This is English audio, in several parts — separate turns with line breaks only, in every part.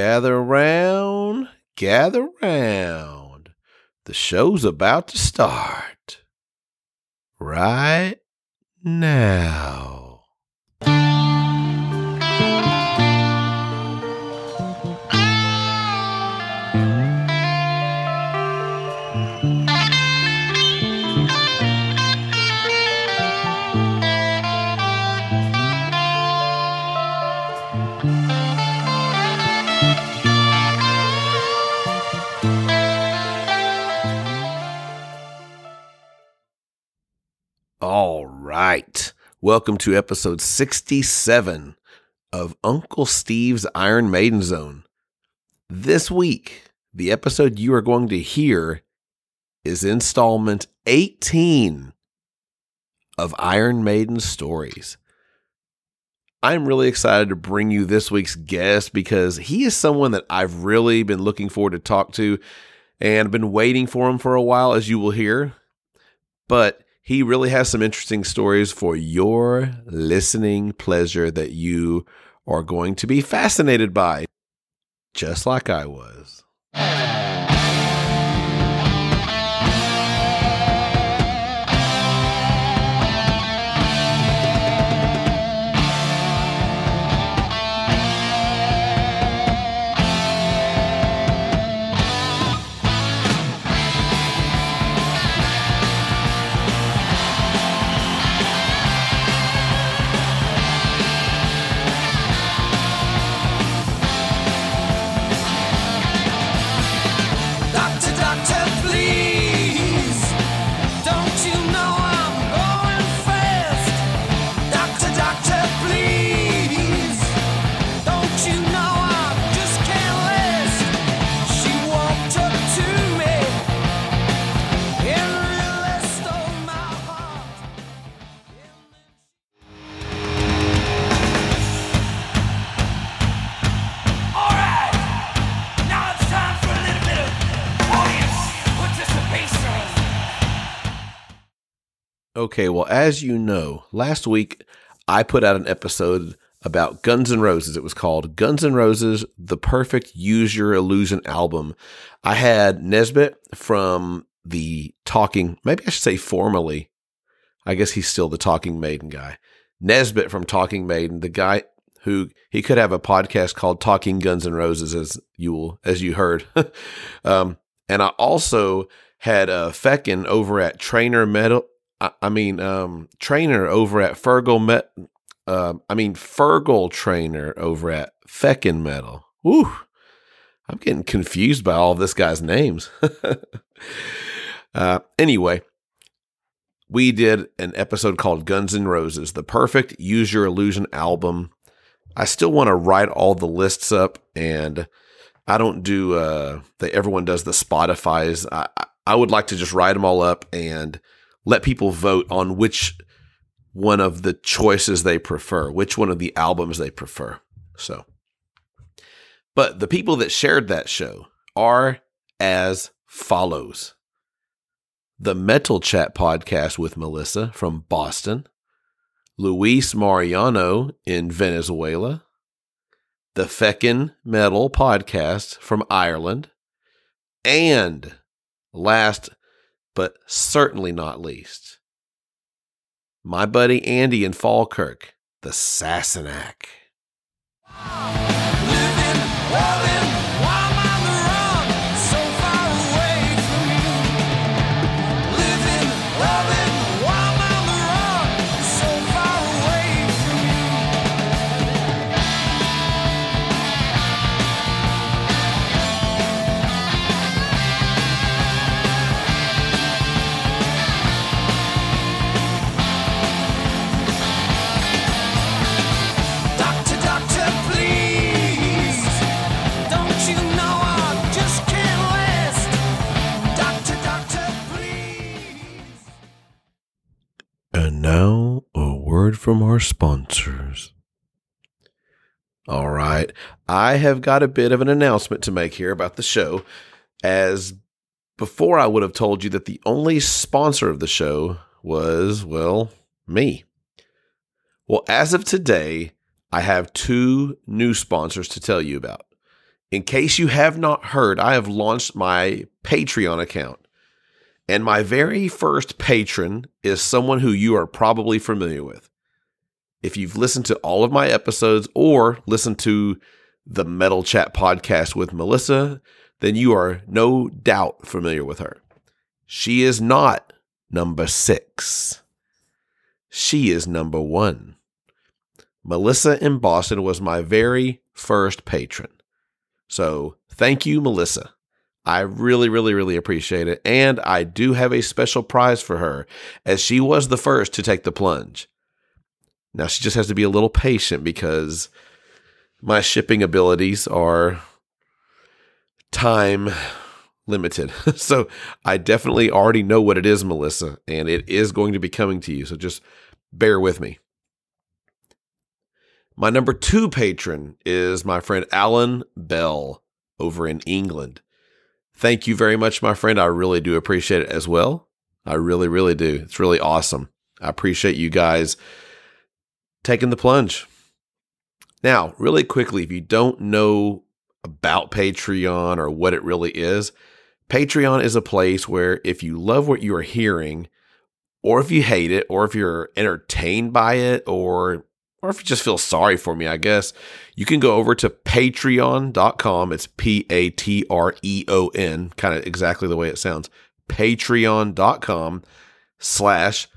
Gather round, gather round. The show's about to start. Right now. Right. Welcome to episode 67 of Uncle Steve's Iron Maiden Zone. This week, the episode you are going to hear is installment 18 of Iron Maiden Stories. I'm really excited to bring you this week's guest because he is someone that I've really been looking forward to talk to and been waiting for him for a while, as you will hear. But he really has some interesting stories for your listening pleasure that you are going to be fascinated by, just like I was. Okay, well, as you know, last week I put out an episode about Guns N' Roses. It was called Guns N' Roses, the perfect Use Your Illusion album. I had Nesbitt from the Talking, maybe I should say formally. I guess he's still the Talking Maiden guy. Nesbitt from Talking Maiden, the guy who he could have a podcast called Talking Guns N' Roses, as you will, as you heard. um, and I also had uh, Feckin over at Trainer Metal. I, mean, um, Trainer over at Fergal Met. Uh, I mean, Fergal Trainer over at Feckin Metal. Woo! I'm getting confused by all this guy's names. uh, anyway, we did an episode called Guns N' Roses, the perfect Use Your Illusion album. I still want to write all the lists up, and I don't do uh, the everyone does the Spotify's. I- I would like to just write them all up and let people vote on which one of the choices they prefer, which one of the albums they prefer. So, but the people that shared that show are as follows the Metal Chat podcast with Melissa from Boston, Luis Mariano in Venezuela, the Feckin Metal podcast from Ireland, and last but certainly not least, my buddy Andy in Falkirk, the Sassenach. Now, a word from our sponsors. All right. I have got a bit of an announcement to make here about the show. As before, I would have told you that the only sponsor of the show was, well, me. Well, as of today, I have two new sponsors to tell you about. In case you have not heard, I have launched my Patreon account. And my very first patron is someone who you are probably familiar with. If you've listened to all of my episodes or listened to the Metal Chat podcast with Melissa, then you are no doubt familiar with her. She is not number six. She is number one. Melissa in Boston was my very first patron. So thank you, Melissa. I really, really, really appreciate it. And I do have a special prize for her as she was the first to take the plunge. Now she just has to be a little patient because my shipping abilities are time limited. so I definitely already know what it is, Melissa, and it is going to be coming to you. So just bear with me. My number two patron is my friend Alan Bell over in England. Thank you very much, my friend. I really do appreciate it as well. I really, really do. It's really awesome. I appreciate you guys taking the plunge. Now, really quickly, if you don't know about Patreon or what it really is, Patreon is a place where if you love what you are hearing, or if you hate it, or if you're entertained by it, or or if you just feel sorry for me, I guess, you can go over to patreon.com. It's P A T R E O N, kind of exactly the way it sounds. Patreon.com slash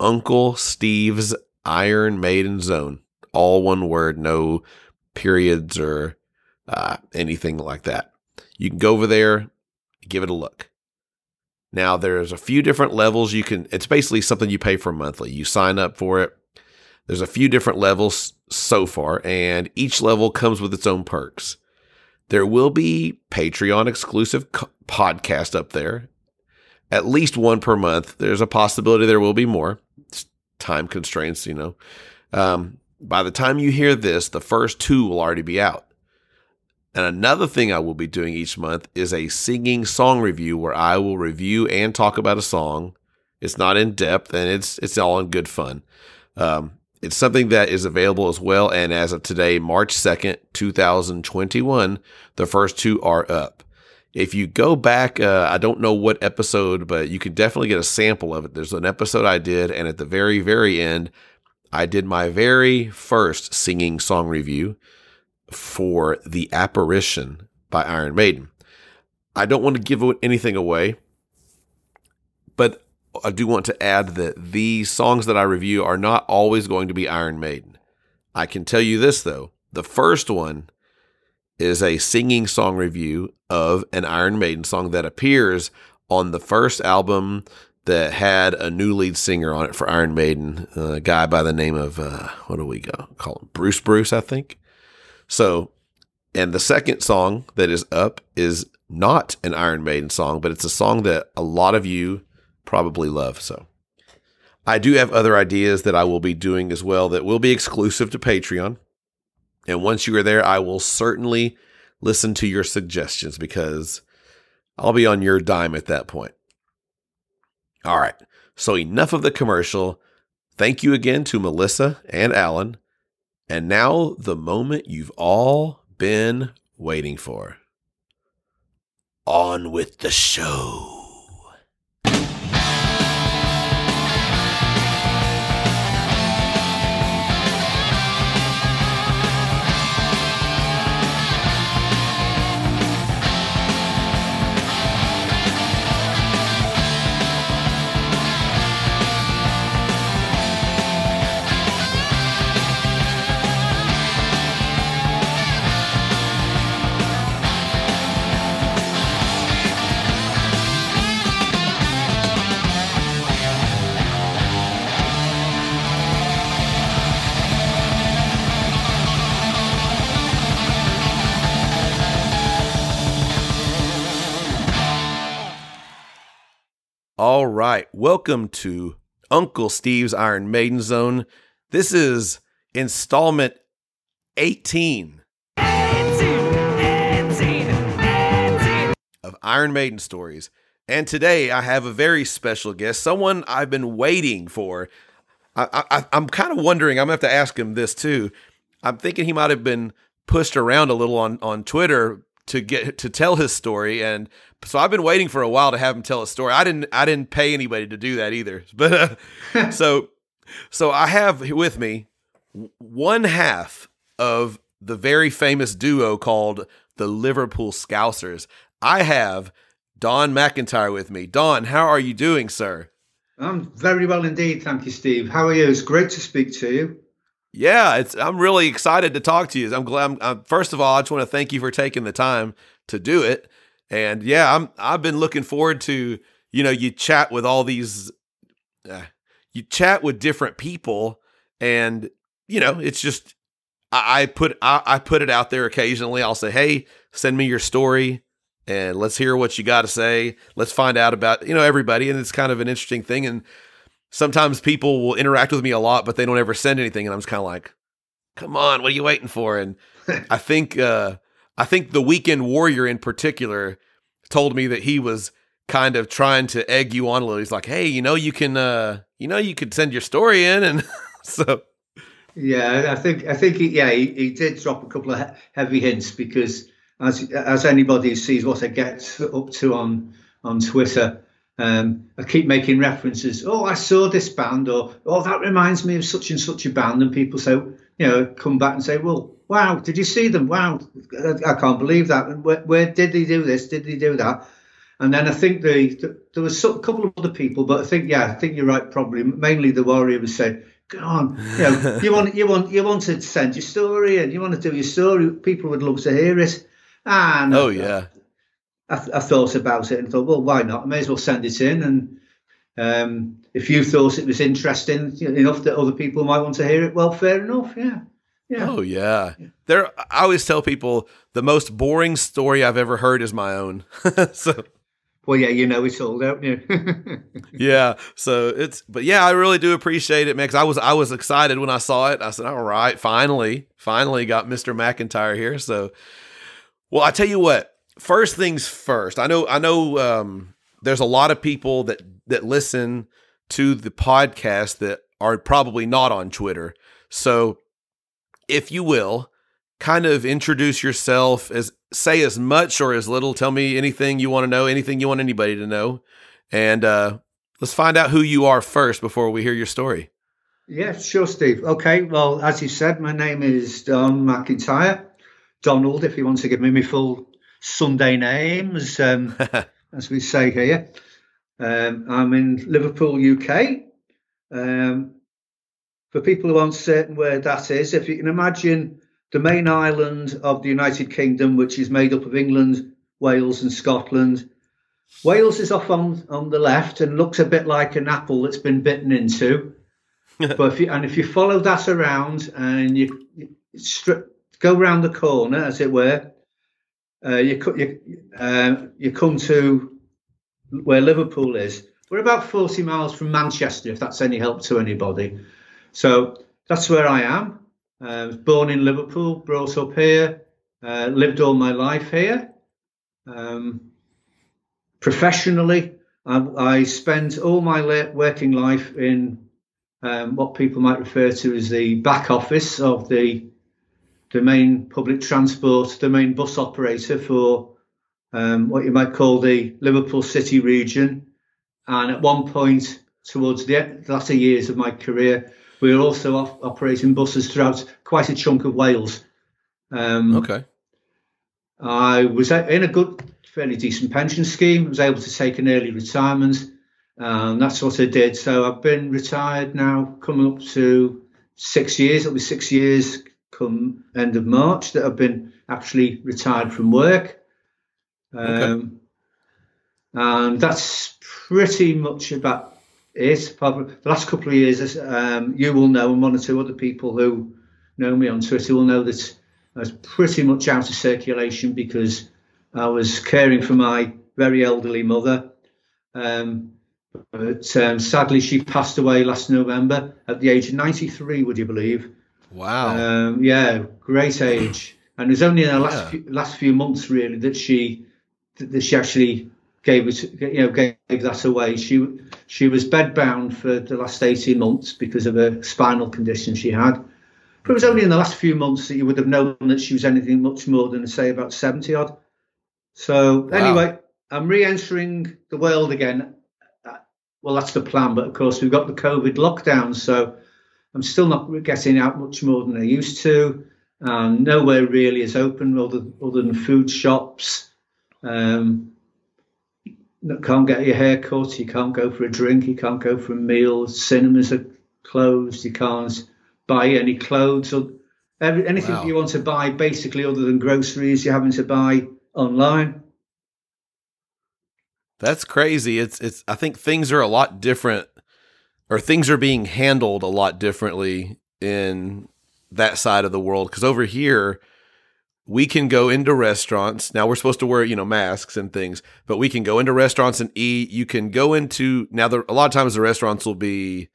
Uncle Steve's Iron Maiden Zone. All one word, no periods or uh, anything like that. You can go over there, give it a look. Now, there's a few different levels you can, it's basically something you pay for monthly. You sign up for it. There's a few different levels so far, and each level comes with its own perks. There will be Patreon exclusive co- podcast up there, at least one per month. There's a possibility there will be more. It's time constraints, you know. Um, by the time you hear this, the first two will already be out. And another thing I will be doing each month is a singing song review where I will review and talk about a song. It's not in depth and it's it's all in good fun. Um, it's something that is available as well. And as of today, March 2nd, 2021, the first two are up. If you go back, uh, I don't know what episode, but you can definitely get a sample of it. There's an episode I did, and at the very, very end, I did my very first singing song review for The Apparition by Iron Maiden. I don't want to give anything away, but I do want to add that the songs that I review are not always going to be Iron Maiden. I can tell you this though. The first one is a singing song review of an Iron Maiden song that appears on the first album that had a new lead singer on it for Iron Maiden, a guy by the name of uh, what do we go call him? Bruce Bruce, I think. So, and the second song that is up is not an Iron Maiden song, but it's a song that a lot of you probably love. So, I do have other ideas that I will be doing as well that will be exclusive to Patreon. And once you are there, I will certainly listen to your suggestions because I'll be on your dime at that point. All right. So, enough of the commercial. Thank you again to Melissa and Alan. And now, the moment you've all been waiting for. On with the show. All right. Welcome to Uncle Steve's Iron Maiden Zone. This is installment 18 of Iron Maiden stories. And today I have a very special guest, someone I've been waiting for. I, I'm kind of wondering, I'm going to have to ask him this too. I'm thinking he might have been pushed around a little on, on Twitter to get to tell his story, and so I've been waiting for a while to have him tell a story. I didn't I didn't pay anybody to do that either, but uh, so so I have with me one half of the very famous duo called the Liverpool Scousers. I have Don McIntyre with me. Don, how are you doing, sir?
I'm very well indeed, thank you, Steve. How are you? It's great to speak to you.
Yeah, it's. I'm really excited to talk to you. I'm glad. I'm, I'm, first of all, I just want to thank you for taking the time to do it. And yeah, I'm. I've been looking forward to. You know, you chat with all these. Uh, you chat with different people, and you know, it's just. I, I put. I, I put it out there occasionally. I'll say, "Hey, send me your story." And let's hear what you got to say. Let's find out about you know everybody, and it's kind of an interesting thing. And sometimes people will interact with me a lot, but they don't ever send anything, and I'm just kind of like, "Come on, what are you waiting for?" And I think uh, I think the Weekend Warrior in particular told me that he was kind of trying to egg you on a little. He's like, "Hey, you know, you can, uh, you know, you could send your story in," and so
Yeah, I think I think he, yeah he, he did drop a couple of heavy hints because as as anybody who sees what I get up to on on Twitter, um, I keep making references. Oh, I saw this band, or oh, that reminds me of such and such a band, and people say, you know, come back and say, well, wow, did you see them? Wow, I, I can't believe that. And Where, where did they do this? Did they do that? And then I think the, there was a couple of other people, but I think yeah, I think you're right. Probably mainly the warrior was saying, "Go on, you know, you want you want you want to send your story and you want to do your story. People would love to hear it." And
oh yeah,
I, I thought about it and thought, well, why not? I may as well send it in. And um, if you thought it was interesting enough that other people might want to hear it, well, fair enough. Yeah, yeah.
oh yeah. There, I always tell people the most boring story I've ever heard is my own. so
Well, yeah, you know it all, don't you?
yeah so it's but yeah i really do appreciate it man. Cause i was i was excited when i saw it i said all right finally finally got mr mcintyre here so well i tell you what first things first i know i know um there's a lot of people that that listen to the podcast that are probably not on twitter so if you will kind of introduce yourself as say as much or as little tell me anything you want to know anything you want anybody to know and uh let's find out who you are first before we hear your story
yeah, sure, Steve. Okay, well, as you said, my name is Don McIntyre. Donald, if you want to give me my full Sunday name, as, um, as we say here. Um, I'm in Liverpool, UK. Um, for people who aren't certain where that is, if you can imagine the main island of the United Kingdom, which is made up of England, Wales, and Scotland. Wales is off on, on the left and looks a bit like an apple that's been bitten into. but if you, and if you follow that around and you, go round the corner, as it were, uh, you, you, uh, you come to where Liverpool is. We're about 40 miles from Manchester, if that's any help to anybody. So that's where I am. Uh, I was born in Liverpool, brought up here, uh, lived all my life here. Um, professionally, I, I spent all my working life in um, what people might refer to as the back office of the the main public transport, the main bus operator for um, what you might call the Liverpool City region. And at one point, towards the latter years of my career, we were also op- operating buses throughout quite a chunk of Wales. Um,
okay
I was in a good, fairly decent pension scheme. I was able to take an early retirement, and that's what I did. So I've been retired now, coming up to six years. It'll be six years come end of March that I've been actually retired from work. Um, And that's pretty much about it. Probably the last couple of years, um, you will know, and one or two other people who know me on Twitter will know that I was pretty much out of circulation because I was caring for my very elderly mother. Um, but um, sadly, she passed away last November at the age of 93, would you believe?
wow
Um, yeah, great age. And it was only in the last
Yeah.
few, last few months really that she that she actually gave it, you know, gave that away. She she was bedbound for the last 18 months because of a spinal condition she had. But it was only in the last few months that you would have known that she was anything much more than say about 70 odd. So
Wow.
anyway, I'm re-entering the world again. Uh, Well, that's the plan, but of course we've got the COVID lockdown, so I'm still not getting out much more than I used to. Um, nowhere really is open other other than food shops. Um, can't get your hair cut. You can't go for a drink. You can't go for a meal. Cinemas are closed. You can't buy any clothes or every, anything
Wow.
you want to buy, basically, other than groceries, you're having to buy online.
That's crazy. It's it's I think things are a lot different or things are being handled a lot differently in that side of the world cuz over here we can go into restaurants. Now we're supposed to wear, you know, masks and things, but we can go into restaurants and eat. You can go into now a lot of times the restaurants will be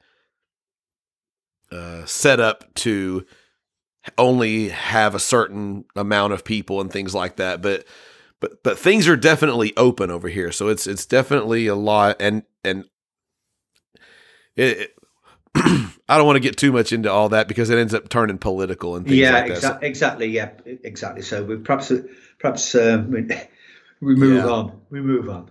uh, set up to only have a certain amount of people and things like that, but but but things are definitely open over here so it's it's definitely a lot and and it, it- I don't want to get too much into all that because it ends up turning political and things
yeah,
like that. So-
exa- exactly. Yeah, exactly. So we perhaps perhaps uh, we, we move
Yeah.
on. We move on.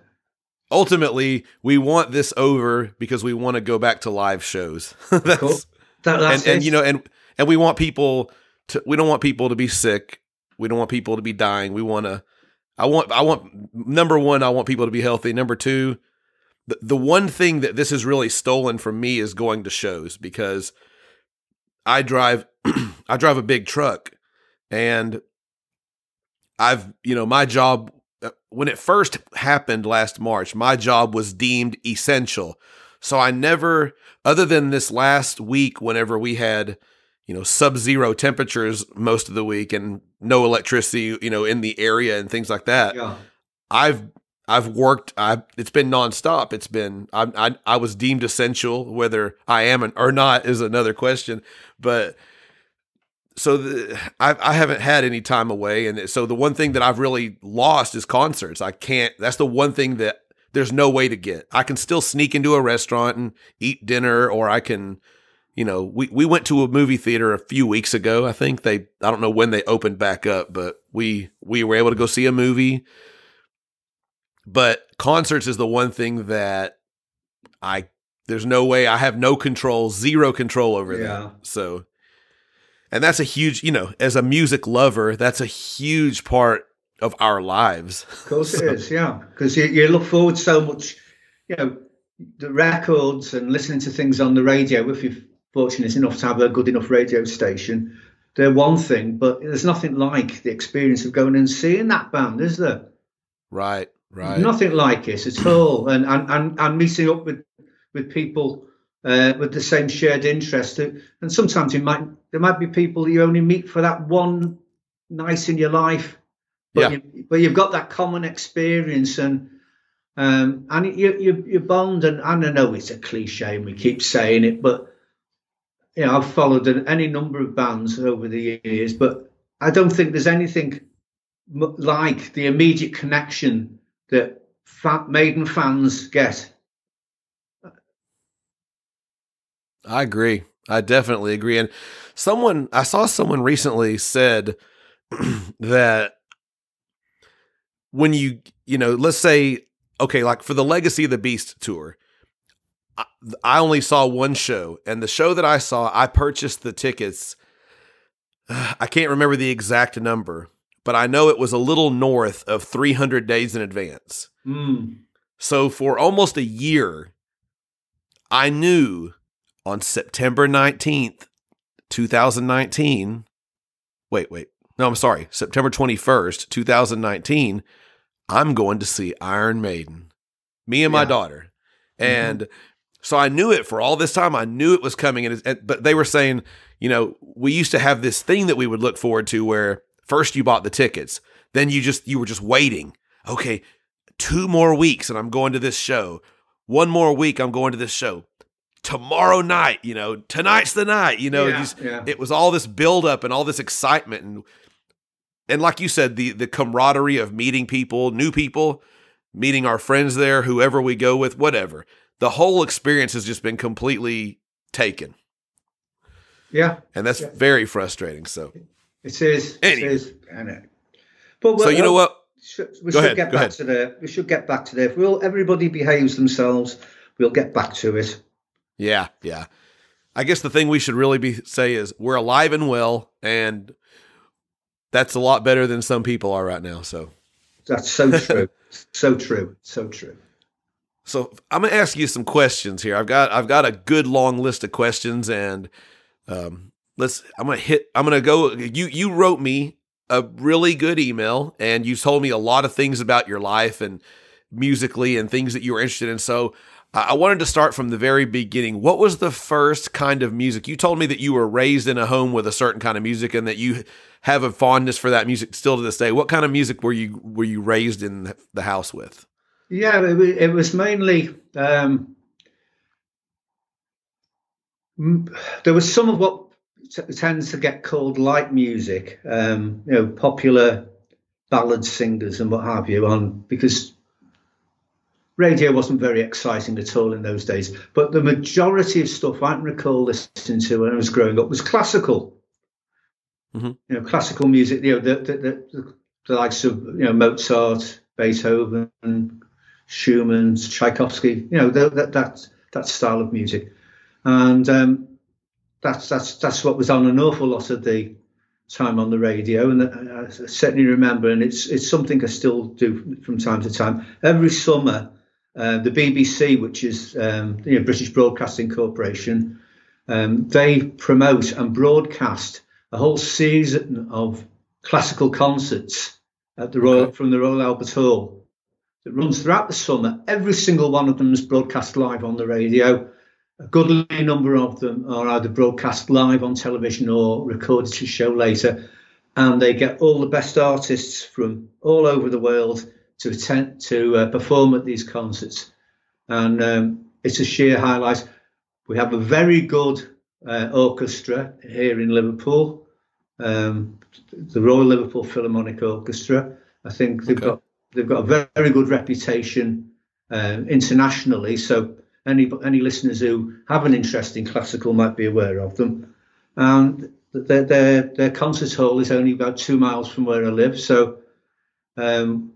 ultimately, we want this over because we want to go back to live shows. That's,
Cool. That, that's
and, and you know, and and we want people to. We don't want people to be sick. We don't want people to be dying. We want to. I want. I want number one. I want people to be healthy. Number two, the the one thing that this has really stolen from me is going to shows because I drive. I drive a big truck, and I've you know my job uh, when it first happened last March. My job was deemed essential, so I never other than this last week whenever we had you know sub-zero temperatures most of the week and no electricity you know in the area and things like that
yeah.
i've i've worked i it's been nonstop. It's been I, I i was deemed essential whether i am or not is another question. But so the, I, I haven't had any time away. And so the one thing that i've really lost is concerts. I can't that's the one thing that there's no way to get. I can still sneak into a restaurant and eat dinner or i can you know we, we went to a movie theater a few weeks ago i think. They i don't know when they opened back up but we we were able to go see a movie but concerts is the one thing that i there's no way i have no control zero control over
Yeah.
that so and that's a huge you know as a music lover that's a huge part of our lives
Of course
So-
it is, yeah. Because you, you look forward so much, you know, the records and listening to things on the radio. If you're fortunate enough to have a good enough radio station, they're one thing, but there's nothing like the experience of going and seeing that band, is there?
right right
Nothing like it at all. And and, and, and meeting up with with people uh, with the same shared interest. And sometimes you might there might be people you only meet for that one night in your life, but
Yeah.
you, but you've got that common experience and. Um, and you, you, you bond, and, and I know it's a cliche, and we keep saying it, but you know, I've followed an, any number of bands over the years, but I don't think there's anything like the immediate connection that fa- Maiden fans get.
I agree. I definitely agree. And someone, I saw someone recently said that when you, you know, let's say, okay, like for the Legacy of the Beast tour, I, I only saw one show, and the show that I saw, I purchased the tickets. I can't remember the exact number, but I know it was a little north of 300 days in advance.
Mm.
So for almost a year, I knew on September 19th, 2019. Wait, wait. No, I'm sorry. September 21st, 2019, I'm going to see Iron Maiden. Me and my daughter. And so I knew it for all this time. I knew it was coming. And, and but they were saying, you know, we used to have this thing that we would look forward to where first you bought the tickets, then you just you were just waiting. Okay, two more weeks and I'm going to this show. One more week, I'm going to this show. Tomorrow night, you know, tonight's the night, you know,
Yeah,
just-
yeah.
it was all this buildup and all this excitement and and like you said, the the camaraderie of meeting people, new people, meeting our friends there, whoever we go with, whatever. The whole experience has just been completely taken.
Yeah,
And that's
Yeah.
very frustrating. So
it is. It
Anyway.
is. I know. But
so you know what?
should, we
Go
should
ahead,
get
go
back
ahead.
to there. We should get back to there. If we'll, everybody behaves themselves, we'll get back to it.
Yeah, yeah. I guess the thing we should really be say is we're alive and well, and that's a lot better than some people are right now. So,
That's so true. so true. So true.
so I'm gonna ask you some questions here. I've got I've got a good long list of questions, and um, let's. I'm gonna hit. I'm gonna go. You you wrote me a really good email, and you told me a lot of things about your life and musically and things that you were interested in. So. I wanted to start from the very beginning. What was the first kind of music? You told me that you were raised in a home with a certain kind of music and that you have a fondness for that music still to this day. What kind of music were you were you raised in the house with?
Yeah, it, was mainly. Um, there was some of what t- tends to get called light music, um, you know, popular ballad singers and what have you, on because radio wasn't very exciting at all in those days. But the majority of stuff I can recall listening to when I was growing up was classical.
Mhm.
You know, classical music. You know, the the, the, the, the likes of you know Mozart, Beethoven, Schumann, Tchaikovsky, you know, that that that, that style of music, and um, that's that's that's what was on an awful lot of the time on the radio, and I, I certainly remember, and it's it's something I still do from time to time. Every summer, uh, the BBC, which is um, you know British Broadcasting Corporation, um, they promote and broadcast a whole season of classical concerts at the Royal
Okay.
from the Royal Albert Hall that runs throughout the summer. Every single one of them is broadcast live on the radio. A goodly number of them are either broadcast live on television or recorded to show later. And they get all the best artists from all over the world to attend to uh, perform at these concerts. And um, it's a sheer highlight. We have a very good uh, orchestra here in Liverpool, um, the Royal Liverpool Philharmonic Orchestra. I think they've
Okay.
got they've got a very, very good reputation um, internationally. So any any listeners who have an interest in classical might be aware of them. And their their, their concert hall is only about two miles from where I live. So um,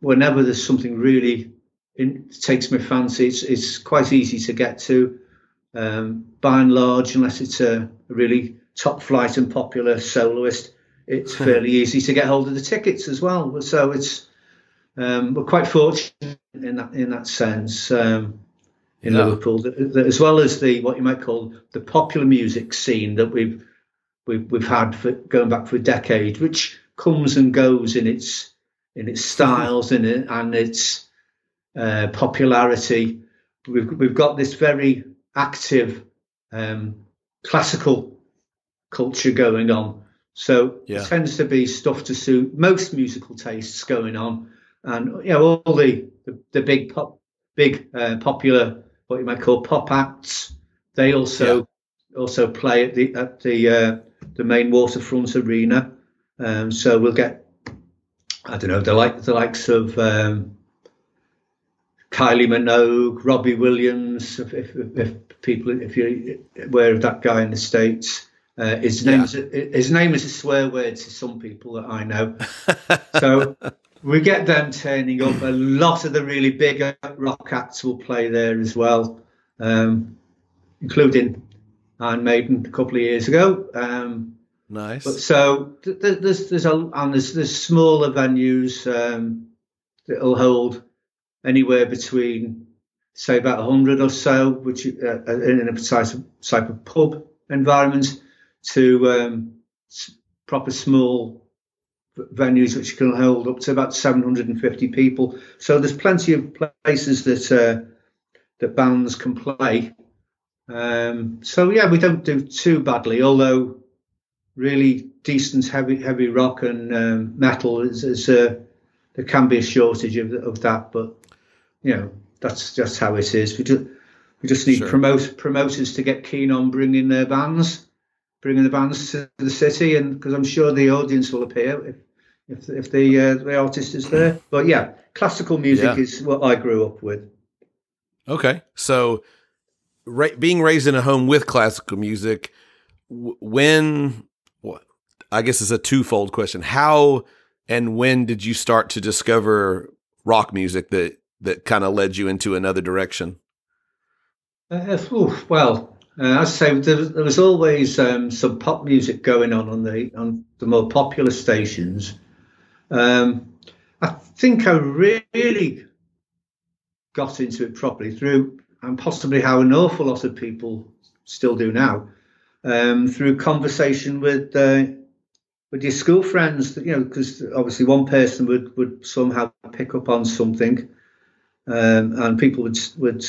whenever there's something really in, takes my fancy, it's it's quite easy to get to. Um, by and large, unless it's a really top flight and popular soloist, it's fairly easy to get hold of the tickets as well. So it's um, we're quite fortunate in that in that sense um, in
Yeah.
Liverpool, that, that as well as the what you might call the popular music scene that we've we've, we've had for going back for a decade, which comes and goes in its in its styles and it, and its uh, popularity. We've we've got this very active um, classical culture going on. So
Yeah.
it tends to be stuff to suit most musical tastes going on, and you know all the the, the big pop, big uh, popular what you might call pop acts. They also also play at the at the uh, the main waterfront arena. Um, so we'll get I don't know the like the likes of um, Kylie Minogue, Robbie Williams. If, if, if people if you're aware of that guy in the states, uh, his name is a, his name is a swear word to some people that I know. so we get them turning up. A lot of the really big rock acts will play there as well, um, including Iron Maiden a couple of years ago. Um,
Nice.
but so th- th- there's there's a and there's there's smaller venues um, that'll hold anywhere between say about hundred or so, which uh, uh, in a type of, type of pub environment, to um, s- proper small venues which can hold up to about 750 people. So there's plenty of places that uh, that bands can play. Um, so yeah, we don't do too badly, although really decent heavy heavy rock and um, metal is, is uh, there can be a shortage of, of that, but you know that's just how it is. We just we just need
Sure.
promote promoters to get keen on bringing their bands, bringing the bands to the city, and because I'm sure the audience will appear if if, if the uh, the artist is there. But yeah, classical music
Yeah.
is what I grew up with.
Okay. So, ra- being raised in a home with classical music, w- when, what, I guess it's a twofold question. How And when did you start to discover rock music that that kind of led you into another direction?
Uh, oof, well, uh, as I say, there, was- there was always um, some pop music going on on the on the more popular stations. Um, I think I really got into it properly through, and possibly how an awful lot of people still do now, um, through conversation with uh, with your school friends. You know, because obviously one person would would somehow pick up on something, um, and people would would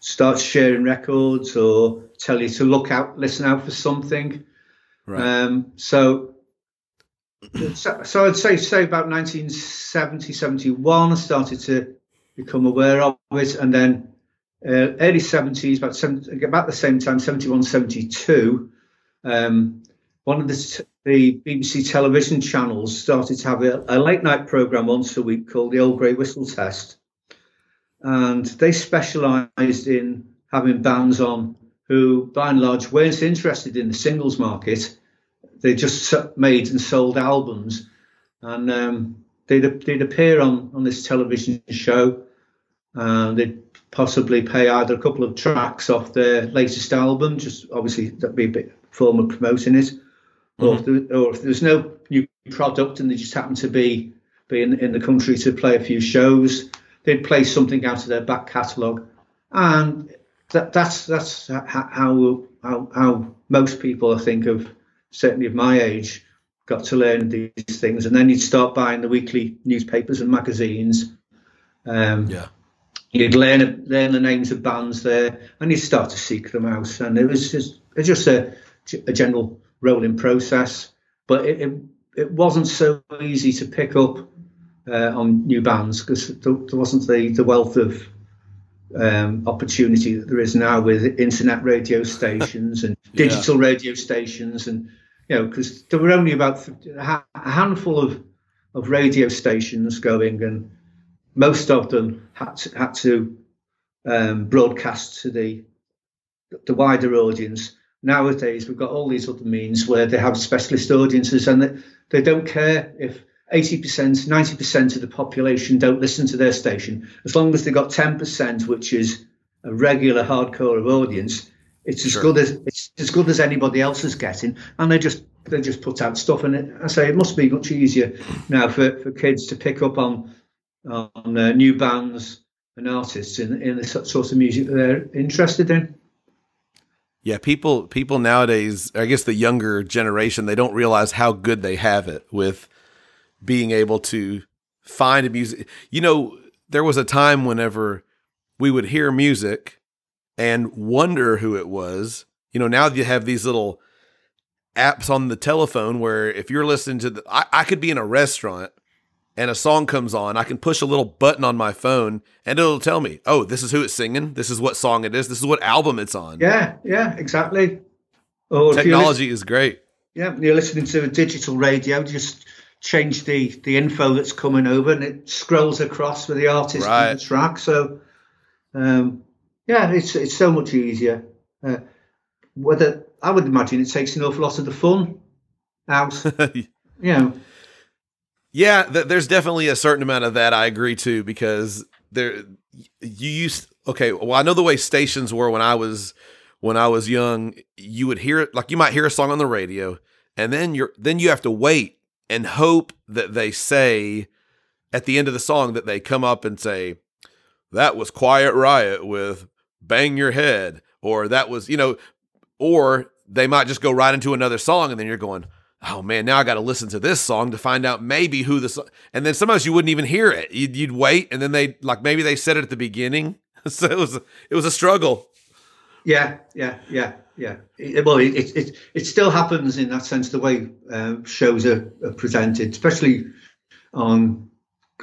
start sharing records or tell you to look out, listen out for something. Um, so, so, so I'd say, say about 1970, 71, I started to become aware of it. And then uh, early 70s, about, 70, about the same time, 71, 72, um, one of the, the BBC television channels started to have a, a late night program once a week called the Old Grey Whistle Test and they specialised in having bands on who, by and large, weren't interested in the singles market. They just made and sold albums, and um, they'd they'd appear on on this television show, and they'd possibly pay either a couple of tracks off their latest album, just obviously that'd be a bit form of promoting it, or, if there, or if there's no new product and they just happen to be be in, in the country to play a few shows, they'd play something out of their back catalogue, and that, that's that's how, how how most people I think of certainly of my age got to learn these things, and then you'd start buying the weekly newspapers and magazines. Um,
Yeah.
you'd learn learn the names of bands there, and you'd start to seek them out. And it was just it was just a, a general rolling process, but it, it it wasn't so easy to pick up uh, on new bands because there, there wasn't the the wealth of um, opportunity that there is now with internet radio stations and digital radio stations, and you know because there were only about a a handful of of radio stations going, and most of them had to, had to um, broadcast to the the wider audience. Nowadays, we've got all these other means where they have specialist audiences, and they, they don't care if eighty percent, ninety percent of the population don't listen to their station, as long as they've got ten percent, which is a regular hardcore audience. It's as
Sure.
good as it's as good as anybody else is getting, and they just they just put out stuff. And it, I say it must be much easier now for, for kids to pick up on on uh, new bands and artists in in the so- sort of music that they're interested in.
Yeah, people people nowadays, I guess the younger generation, they don't realize how good they have it with being able to find a music. You know, there was a time whenever we would hear music and wonder who it was. You know, now you have these little apps on the telephone where if you're listening to the, I, I could be in a restaurant and a song comes on, I can push a little button on my phone and it'll tell me, oh, this is who it's singing. This is what song it is. This is what album it's on.
Yeah, yeah, exactly. Or
Technology is great.
Yeah, you're listening to a digital radio. Just change the the info that's coming over, and it scrolls across with the artist
Right.
and the track. So, um, yeah, it's it's so much easier. Uh, whether I would imagine it takes an awful lot of the fun out. you know,
Yeah, th- there's definitely a certain amount of that. I agree too because there you used okay. Well, I know the way stations were when I was when I was young. You would hear it like you might hear a song on the radio, and then you're then you have to wait and hope that they say at the end of the song that they come up and say that was Quiet Riot with Bang Your Head, or that was you know, or they might just go right into another song, and then you're going oh man, now I got to listen to this song to find out maybe who the song. And then sometimes you wouldn't even hear it. You'd, you'd wait, and then they like maybe they said it at the beginning. So it was it was a struggle.
Yeah, yeah, yeah, yeah. It, well, it, it it still happens in that sense. The way um, shows are, are presented, especially on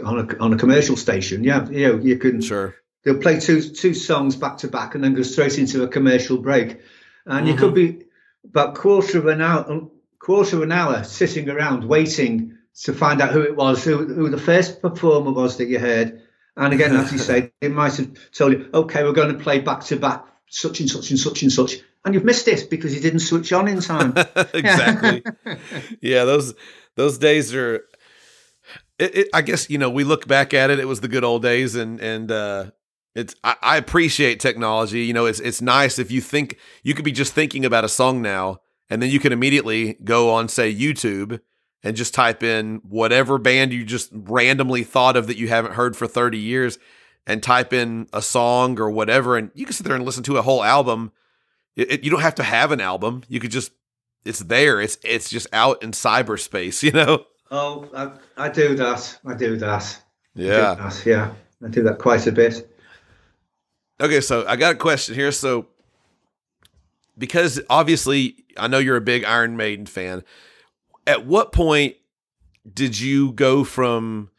on a on a commercial station. Yeah, you know, you can
Sure.
they'll play two two songs back to back and then go straight into a commercial break and you could be about quarter of an hour quarter of an hour sitting around waiting to find out who it was who, who the first performer was that you heard and again as you say they might have told you okay we're going to play back to back such and such and such and such and you've missed it because you didn't switch on in time
exactly. yeah, those those days are it, it, I guess you know we look back at it. It was the good old days, and and uh, it's I, I appreciate technology. You know, it's it's nice if you think you could be just thinking about a song now, and then you can immediately go on say YouTube and just type in whatever band you just randomly thought of that you haven't heard for thirty years, and type in a song or whatever, and you can sit there and listen to a whole album. It, it- you don't have to have an album. You could just it's there. It's it's just out in cyberspace. You know.
Oh, I, I do that. I do that. I do
Yeah.
that, yeah. I do that quite a bit.
Okay, so I got a question here. So, because obviously I know you're a big Iron Maiden fan, at what point did you go from?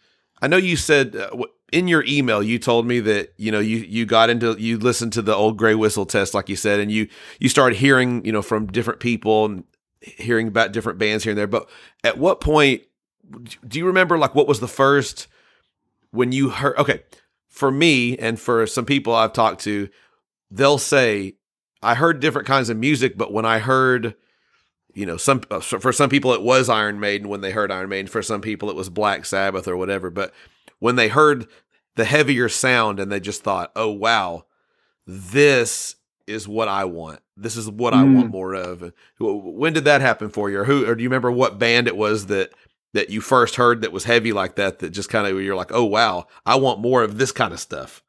I know you said uh, in your email you told me that you know you you got into you listened to the old Grey Whistle test, like you said, and you you started hearing you know from different people and hearing about different bands here and there. But at what point do you remember like what was the first when you heard? Okay, for me and for some people I've talked to, they'll say, I heard different kinds of music, but when I heard, you know, some uh, for some people it was Iron Maiden when they heard Iron Maiden. For some people it was Black Sabbath or whatever. But when they heard the heavier sound and they just thought, oh wow, this is what I want. This is what I want more of. When did that happen for you, or who, or do you remember what band it was that that you first heard that was heavy like that? That just kind of you're like, oh wow, I want more of this kind of stuff.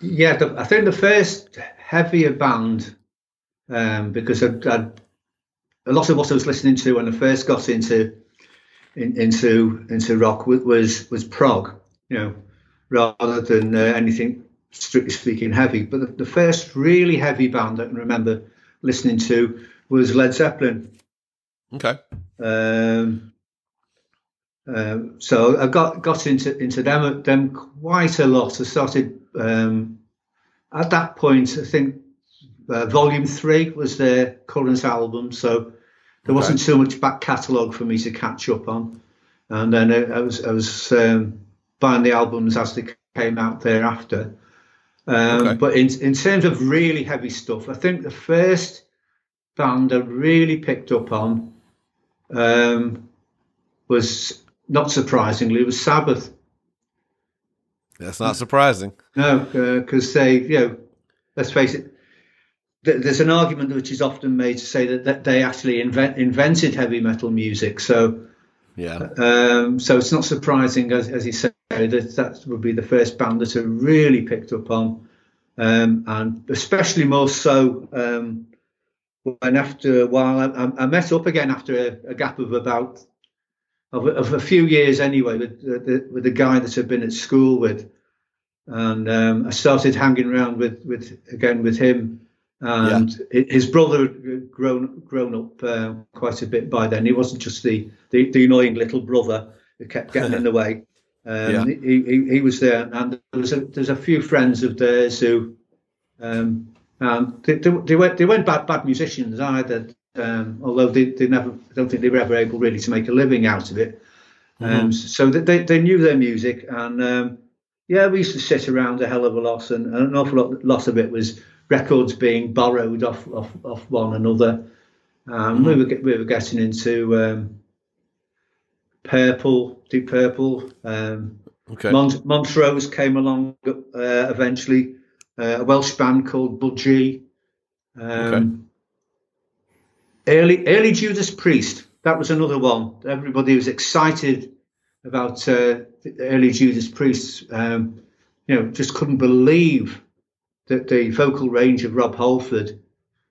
Yeah, the, I think the first heavier band, um, because I'd, I'd, a lot of what I was listening to when I first got into in, into into rock wa- was was prog, you know, rather than uh, anything strictly speaking heavy. But the, the first really heavy band I can remember listening to was Led Zeppelin.
Okay.
Um, um, so I got got into into them them quite a lot. I started um, at that point. I think uh, Volume Three was their current album, so there wasn't too much back catalogue for me to catch up on. And then I, I was I was um, buying the albums as they came out thereafter. Um,
Okay.
But in in terms of really heavy stuff, I think the first band I really picked up on um, was not surprisingly was Sabbath.
That's not surprising.
No, because they, you know, let's face it. th- There's an argument which is often made to say that, that they actually invent, invented heavy metal music. So,
Yeah.
um, so it's not surprising, as, as you say, that that would be the first band that I really picked up on, um, and especially more so um, when after a while I, I- met up again after a, a gap of about of, a- of a few years anyway with the, with the guy that I'd been at school with, and um, I started hanging around with with again with him. And hi- his brother had grown grown up uh, quite a bit by then. He wasn't just the, the, the annoying little brother who kept getting in the way. Um,
Yeah.
he, he, he was there, and there was a, there's a few friends of theirs who, um, and they, they, they weren't they weren't bad bad musicians either. Um, although they, they never, I don't think they were ever able really to make a living out of it. Um, so they, they, knew their music, and um, yeah, we used to sit around a hell of a lot, and, and an awful lot, lot of it was records being borrowed off off, off one another. Um, We were we were getting into um, Purple, Deep Purple. Um,
Okay.
Mont- Montrose came along uh, eventually. Uh, a Welsh band called Budgie. Um, Early, early Judas Priest. That was another one. Everybody was excited about uh, the early Judas Priest. Um, you know, just couldn't believe that the vocal range of Rob Halford.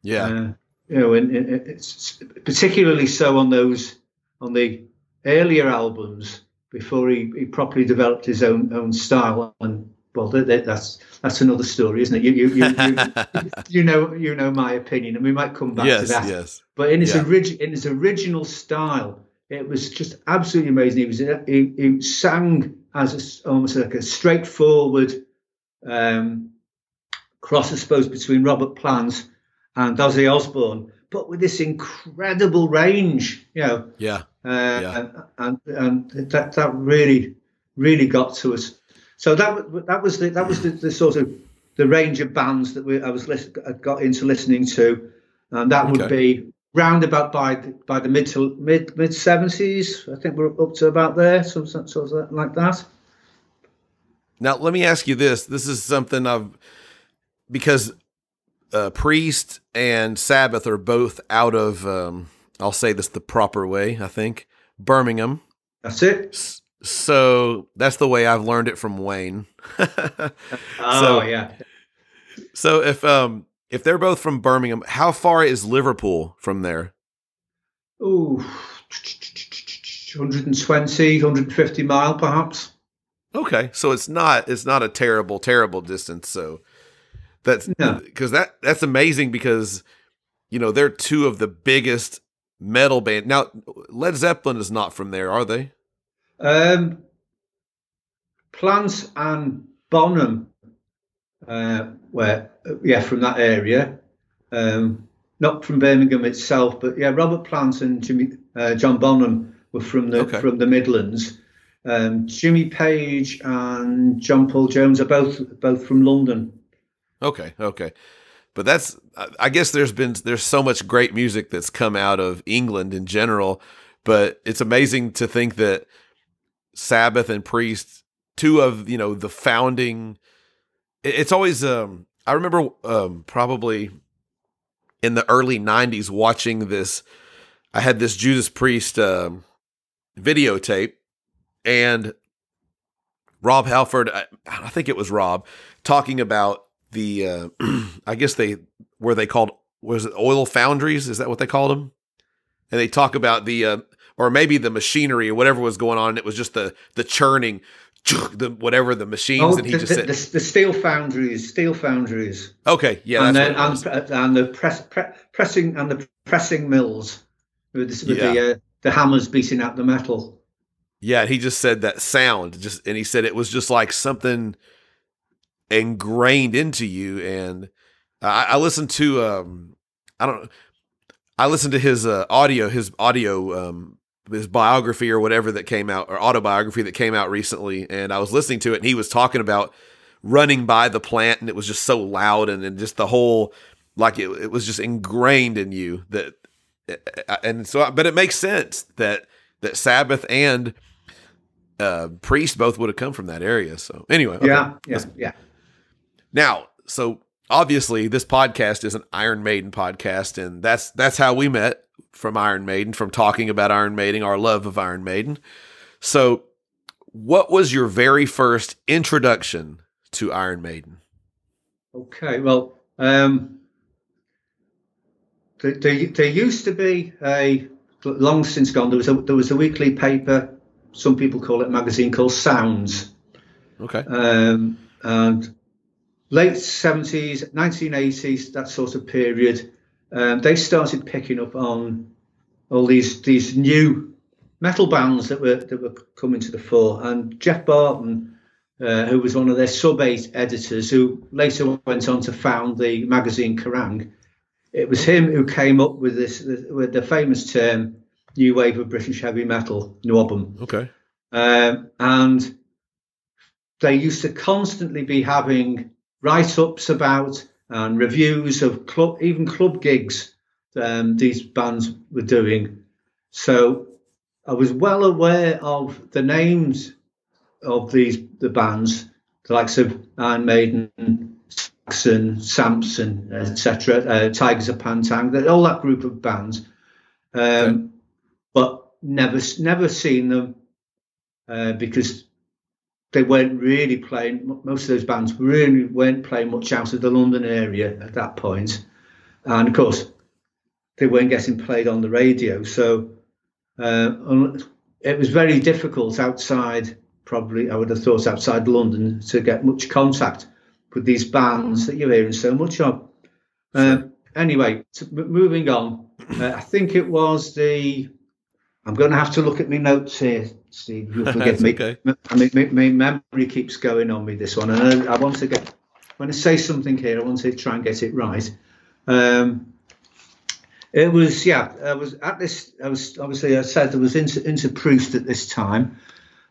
yeah.
Uh, you know, and, and it's particularly so on those on the earlier albums before he, he properly developed his own own style. And well, that, that- that's that's another story, isn't it? You you, you, you, you know you know my opinion, and we might come back to that.
Yes.
But in his
Yeah.
orig- in his original style, it was just absolutely amazing. He was he, he sang as a almost like a straightforward um, cross, I suppose, between Robert Plant and Ozzy Osbourne, but with this incredible range, you know.
Yeah.
Uh,
Yeah.
and, and and that that really really got to us. So that that was the that was the, the sort of the range of bands that we, I was listen, I got into listening to, and that would
Okay.
be roundabout by the, by the mid to mid mid seventies. I think we're up to about there, some sort of like that.
Now, let me ask you this. This is something I've because uh, Priest and Sabbath are both out of. Um, I'll say this the proper way. I think Birmingham.
That's it.
S- So that's the way I've learned it from Wayne.
Oh
So-
yeah.
so if um if they're both from Birmingham, how far is Liverpool from there?
Ooh, 120, 150 mile perhaps.
Okay, so it's not it's not a terrible terrible distance. So that's
No.
because that that's amazing because you know they're two of the biggest metal band. Now Led Zeppelin is not from there, are they?
Um, Plant and Bonham, uh, where yeah, from that area, um, not from Birmingham itself, but yeah, Robert Plant and Jimmy uh, John Bonham were from the
Okay.
from the Midlands. Um, Jimmy Page and John Paul Jones are both both from London.
Okay, okay. But that's I- guess there's been there's so much great music that's come out of England in general, but it's amazing to think that Sabbath and Priest, two of, you know, the founding it's always um I remember um probably in the early 90s watching this I had this Judas Priest um videotape and Rob Halford, I, I think it was Rob, talking about the uh, I guess they were they called was it oil foundries? Is that what they called them? And they talk about the uh, or maybe the machinery or whatever was going on. And it was just the the churning, the whatever the machines.
Oh,
and he
the,
just
the,
said,
the, the steel foundries, steel foundries,
okay, yeah,
and then
it was.
and, and the press, pre, pressing and the pressing mills with, the, with
Yeah.
the uh, the hammers beating out the metal.
Yeah, he just said that sound just and he said it was just like something ingrained into you and I, I listened to um I don't I listened to his uh, audio his audio um his biography or whatever that came out or autobiography that came out recently and I was listening to it and he was talking about running by the plant and it was just so loud and, and just the whole like it, it was just ingrained in you that and so but it makes sense that that Sabbath and uh, priest both would have come from that area. So anyway, okay.
Yeah, yeah, yeah.
Now, so obviously this podcast is an Iron Maiden podcast, and that's that's how we met from Iron Maiden, from talking about Iron Maiden, our love of Iron Maiden. So, what was your very first introduction to Iron Maiden?
Okay, well, um, there, there, there used to be a long since gone. There was a there was a weekly paper. Some people call it magazine called Sounds,
Okay,
um, and late seventies, nineteen eighties, that sort of period. Um, they started picking up on all these these new metal bands that were that were coming to the fore, and Geoff Barton uh, who was one of their sub eight editors, who later went on to found the magazine Kerrang. It was him who came up with this with the famous term "new wave of British heavy metal" (NWOBHM),
okay,
um, and they used to constantly be having write-ups about and reviews of club, even club gigs um, these bands were doing. So I was well aware of the names of these the bands, the likes of Iron Maiden, Saxon, Samson, etc., uh, Tygers of Pan Tang, that- all that group of bands, um,
Okay.
but never never seen them uh, because they weren't really playing. Most of those bands really weren't playing much out of the London area at that point, and of course, they weren't getting played on the radio. So uh, it was very difficult outside. Probably, I would have thought outside London to get much contact with these bands that you're hearing so much of. Um, anyway, moving on. Uh, I think it was the. I'm going to have to look at my notes here, Steve. You'll forgive me.
okay.
M- I mean, my, my memory keeps going on me this one, and I, I want to get. When I say something here, I want to try and get it right. Um, it was yeah. I was at this. I was obviously I said I was into into Priest at this time,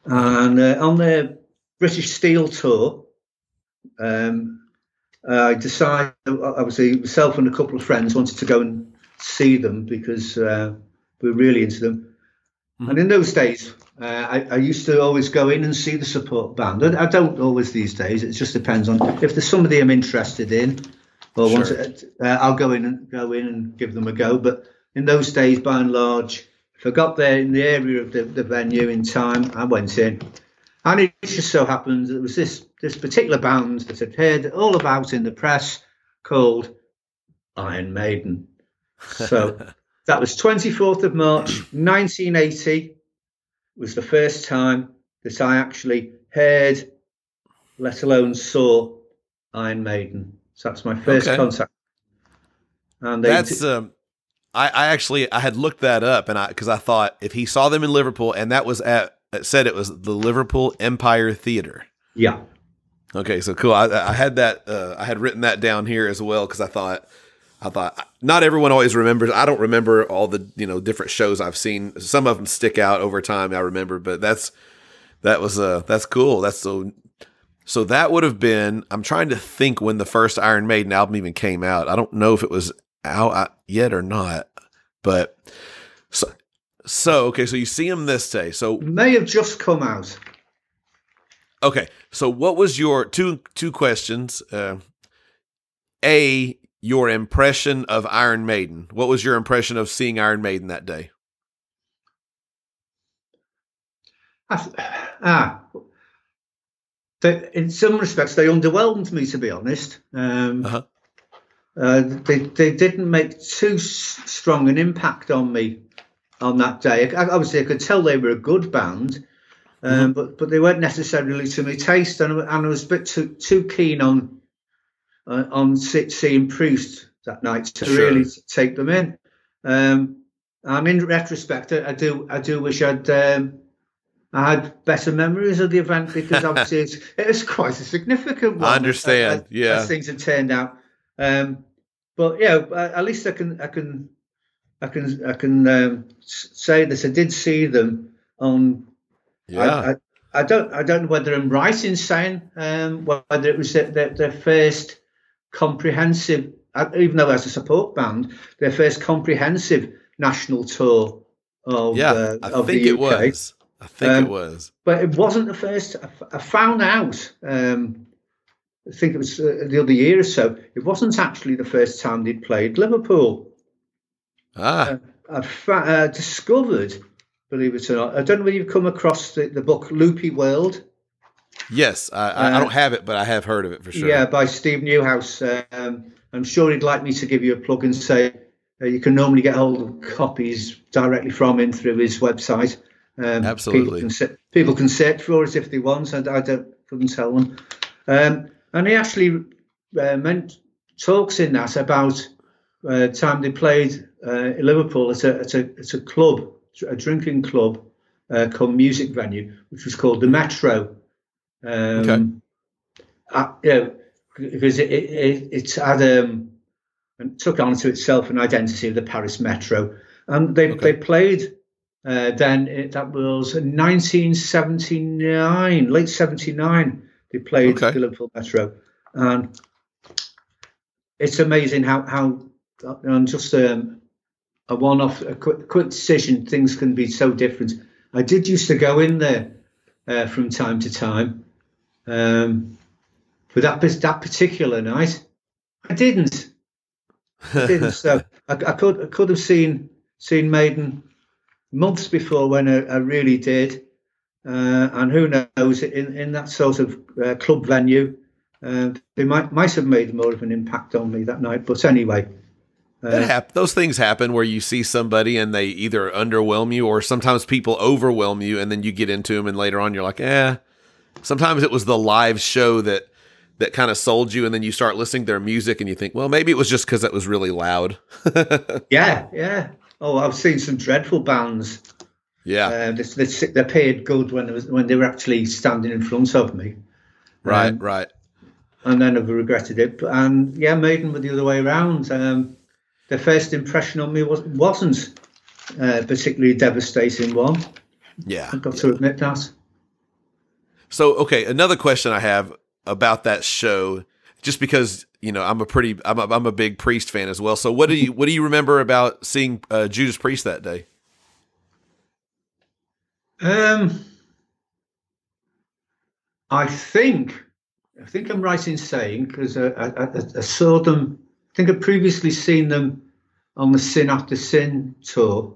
and uh, on the British Steel tour, um, I decided obviously myself and a couple of friends wanted to go and see them because uh, we're really into them.
Mhm.
And in those days, uh, I, I used to always go in and see the support band. I, I don't always these days. It just depends on if there's somebody I'm interested in, or want
Sure.
to, uh, I'll go in and go in and give them a go. But in those days, by and large, if I got there in the area of the, the venue in time, I went in. And it just so happened that there was this this particular band that I'd heard all about in the press called Iron Maiden. So that was 24th of March 1980 was the first time that I actually heard, let alone saw Iron Maiden. So that's my first
Okay.
contact. And they
That's um, I, I actually I had looked that up and I because I thought if he saw them in Liverpool and that was at it said it was the Liverpool Empire Theater.
yeah,
Okay, so cool. I, I had that. Uh, I had written that down here as well because I thought, I thought not everyone always remembers. I don't remember all the you know different shows I've seen. Some of them stick out over time. I remember, but that's that was uh that's cool. That's so. So that would have been. I'm trying to think when the first Iron Maiden album even came out. I don't know if it was out uh, yet or not, but so so okay. So you see him this day. So
may have just come out.
Okay, so what was your two two questions? Uh, a your impression of Iron Maiden. What was your impression of seeing Iron Maiden that day?
Th- ah, they, in some respects, they underwhelmed me, to be honest. Um,
Uh-huh.
uh, they they didn't make too s- strong an impact on me on that day. I, obviously, I could tell they were a good band, um, but but they weren't necessarily to my taste, and, I- and I was a bit too too keen on uh, on see, seeing Priest that night to
Sure.
really take them in. Um, and in retrospect, I, I do I do wish I'd. Um, I had better memories of the event because obviously it's, it was quite a significant one.
I understand,
as-
yeah.
as things have turned out. Um, but yeah, at least I can I can I can I can um, say this. I did see them on.
Yeah,
I, I, I don't I don't know whether I'm right in saying um, whether it was their, their, their first comprehensive, uh, even though as a support band, their first comprehensive national tour of
yeah.
uh,
I
of
think
the
it was. I think
Um,
it was.
but it wasn't the first. I found out. Um, I think it was uh, the other year or so. It wasn't actually the first time they'd played Liverpool.
Ah,
I fa- uh, discovered, believe it or not, I don't know whether you've come across the, the book Loopyworld.
Yes. I, I, I
uh,
don't have it, but I have heard of it for sure.
Yeah, by Steve Newhouse. Um, I'm sure he'd like me to give you a plug and say uh, you can normally get hold of copies directly from him through his website. Um,
Absolutely.
People can, people can search for it if they want, and I don't couldn't tell them. Um, and he actually uh, meant talks in that about uh, time they played uh, in Liverpool at a, at a, at a club, a drinking club uh, called Music Venue, which was called the Metro. Um,
Okay.
yeah, because it, it, it, it's had um, and took on to itself an identity of the Paris Metro, and they
Okay.
they played. Uh, then it, that was 1979, late 79. They played
Okay.
the Liverpool Metro, and it's amazing how how on just um, a one-off, a quick, quick decision, things can be so different. I did used to go in there uh, from time to time, um, but that that particular night, I didn't. I didn't. so I, I could I could have seen seen Maiden months before when I, I really did, uh, and who knows in in that sort of uh, club venue, uh, they might might have made more of an impact on me that night. But anyway,
That
uh,
hap- those things happen where you see somebody and they either underwhelm you or sometimes people overwhelm you and then you get into them and later on you're like, eh. Sometimes it was the live show that that kind of sold you and then you start listening to their music and you think, well, maybe it was just because it was really loud.
yeah, yeah. Oh, I've seen some dreadful bands.
yeah,
Uh, they, they, they paid good when they was when they were actually standing in front of me.
right,
um,
right.
and then I've regretted it. And yeah, Maiden were the other way around. Um, their first impression on me was, wasn't uh, particularly devastating one.
Yeah.
I've got to admit that.
So, okay, another question I have about that show. just because you know I'm a pretty I'm a, I'm a big Priest fan as well. So what do you what do you remember about seeing uh, Judas Priest that day?
Um, I think, I think I'm right in saying because I, I, I- I saw them. I think I'd previously seen them on the Sin After Sin tour.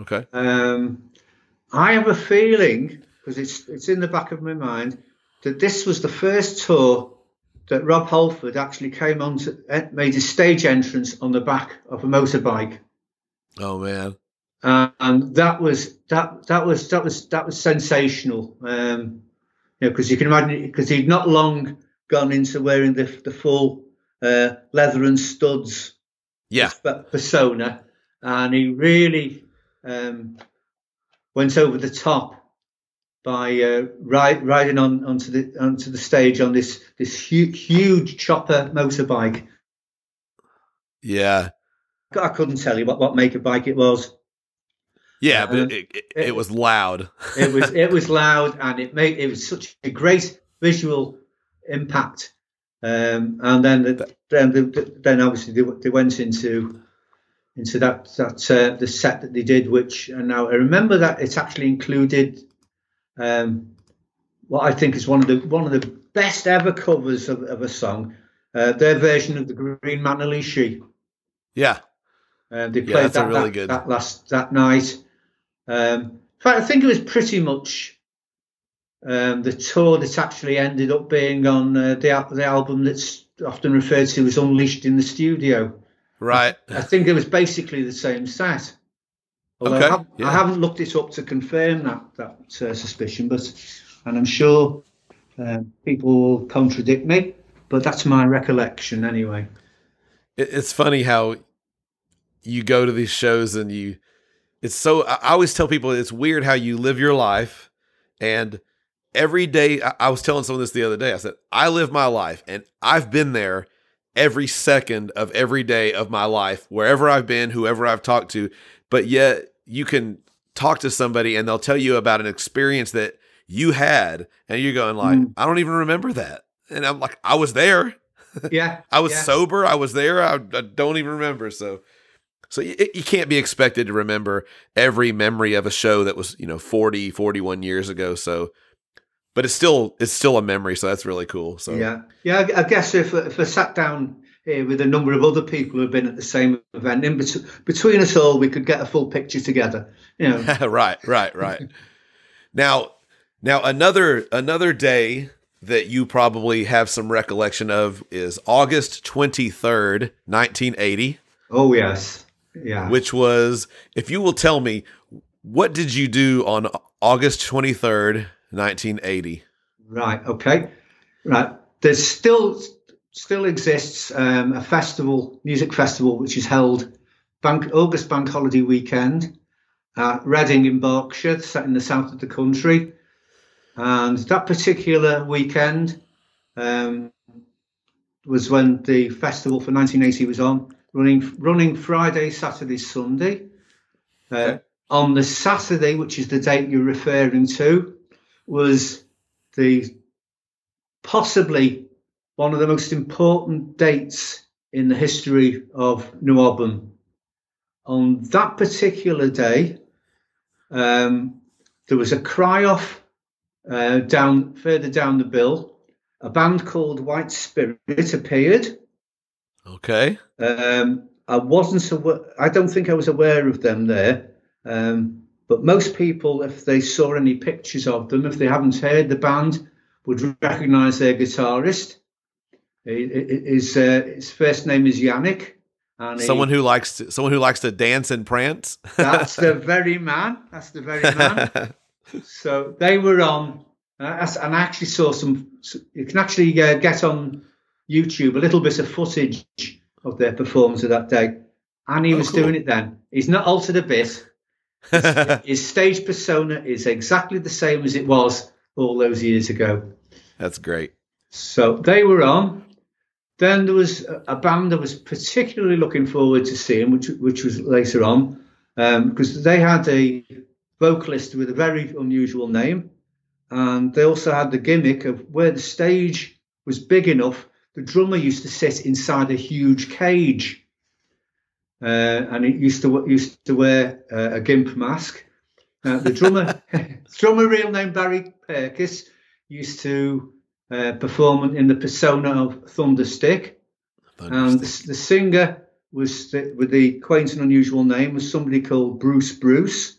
Okay.
Um, I have a feeling because it's it's in the back of my mind that this was the first tour that Rob Halford actually came on to eh, made his stage entrance on the back of a motorbike.
Oh man.
Uh, and that was that that was that was that was sensational. Um, you know, because you can imagine because he'd not long gone into wearing the the full uh, leather and studs
Yeah.
persona, and he really um, went over the top by uh, ri- riding on onto the onto the stage on this this huge, huge chopper motorbike.
Yeah.
I couldn't tell you what, what make of bike it was.
Yeah,
Uh,
but it, it, it was loud.
it was it was loud and it made it was such a great visual impact. Um, and then the, then the, then obviously they, they went into into that that uh, the set that they did, which and now I remember that it actually included um, what I think is one of the one of the best ever covers of, of a song. Uh, their version of the Green Manalishi.
Yeah.
Uh, they played
a
that,
really
that,
good-
that last that night. Um, in fact, I think it was pretty much um, the tour that actually ended up being on uh, the the album that's often referred to as Unleashed in the Studio.
Right.
I think it was basically the same set. Although
Okay,
I, have,
yeah.
I haven't looked it up to confirm that that uh, suspicion, but and I'm sure um, people will contradict me, but that's my recollection anyway.
It, it's funny how you go to these shows and you it's so I I always tell people it's weird how you live your life and every day I, I was telling someone this the other day. I said, I live my life and I've been there every second of every day of my life, wherever I've been, whoever I've talked to, but yet you can talk to somebody and they'll tell you about an experience that you had and you're going like,
Mm.
I don't even remember that. And I'm like, I was there.
Yeah,
I was
yeah.
sober. I was there. I, I don't even remember. So, so you, you can't be expected to remember every memory of a show that was, you know, 40, 41 years ago. So, but it's still, it's still a memory. So that's really cool. So
Yeah, yeah. I I guess if if I sat down here with a number of other people who've been at the same event, in bet- between us all, we could get a full picture together. You know,
right, right, right. now, now another, another day that you probably have some recollection of is August 23rd, 1980.
oh yes, yeah.
which was if you will tell me what did you do on August 23rd, 1980?
Right. Okay. Right. There's still still exists um, a festival, music festival, which is held bank August Bank Holiday weekend at Reading in Berkshire, set in the south of the country. And that particular weekend um, was when the festival for 1980 was on, running running Friday, Saturday, Sunday. Uh,
Okay.
On the Saturday, which is the date you're referring to, was the possibly one of the most important dates in the history of NWOBHM. On that particular day, um, there was a cry off uh, down further down the bill. A band called White Spirit appeared.
Okay.
Um, I wasn't aware, I don't think I was aware of them there. Um, but most people, if they saw any pictures of them, if they haven't heard the band, would recognize their guitarist. He- he- His, uh, his first name is Janick. And he-
Someone who likes to, someone who likes to dance and prance.
that's the very man. That's the very man. so they were on, uh, and I actually saw some. You can actually uh, get on YouTube a little bit of footage of their performance of that day, and he
Oh,
was
cool.
doing it then. He's not altered a bit. His stage persona is exactly the same as it was all those years ago.
That's great.
So they were on. Then there was a band I was particularly looking forward to seeing, which which was later on, because they had a vocalist with a very unusual name, and they also had the gimmick of where the stage was big enough the drummer used to sit inside a huge cage, uh, and he used to used to wear uh, a gimp mask. Uh, the drummer, drummer, real name Barry Purkis, used to uh, perform in the persona of Thunderstick, and the, the singer was the, with the quaint and unusual name was somebody called Bruce Bruce.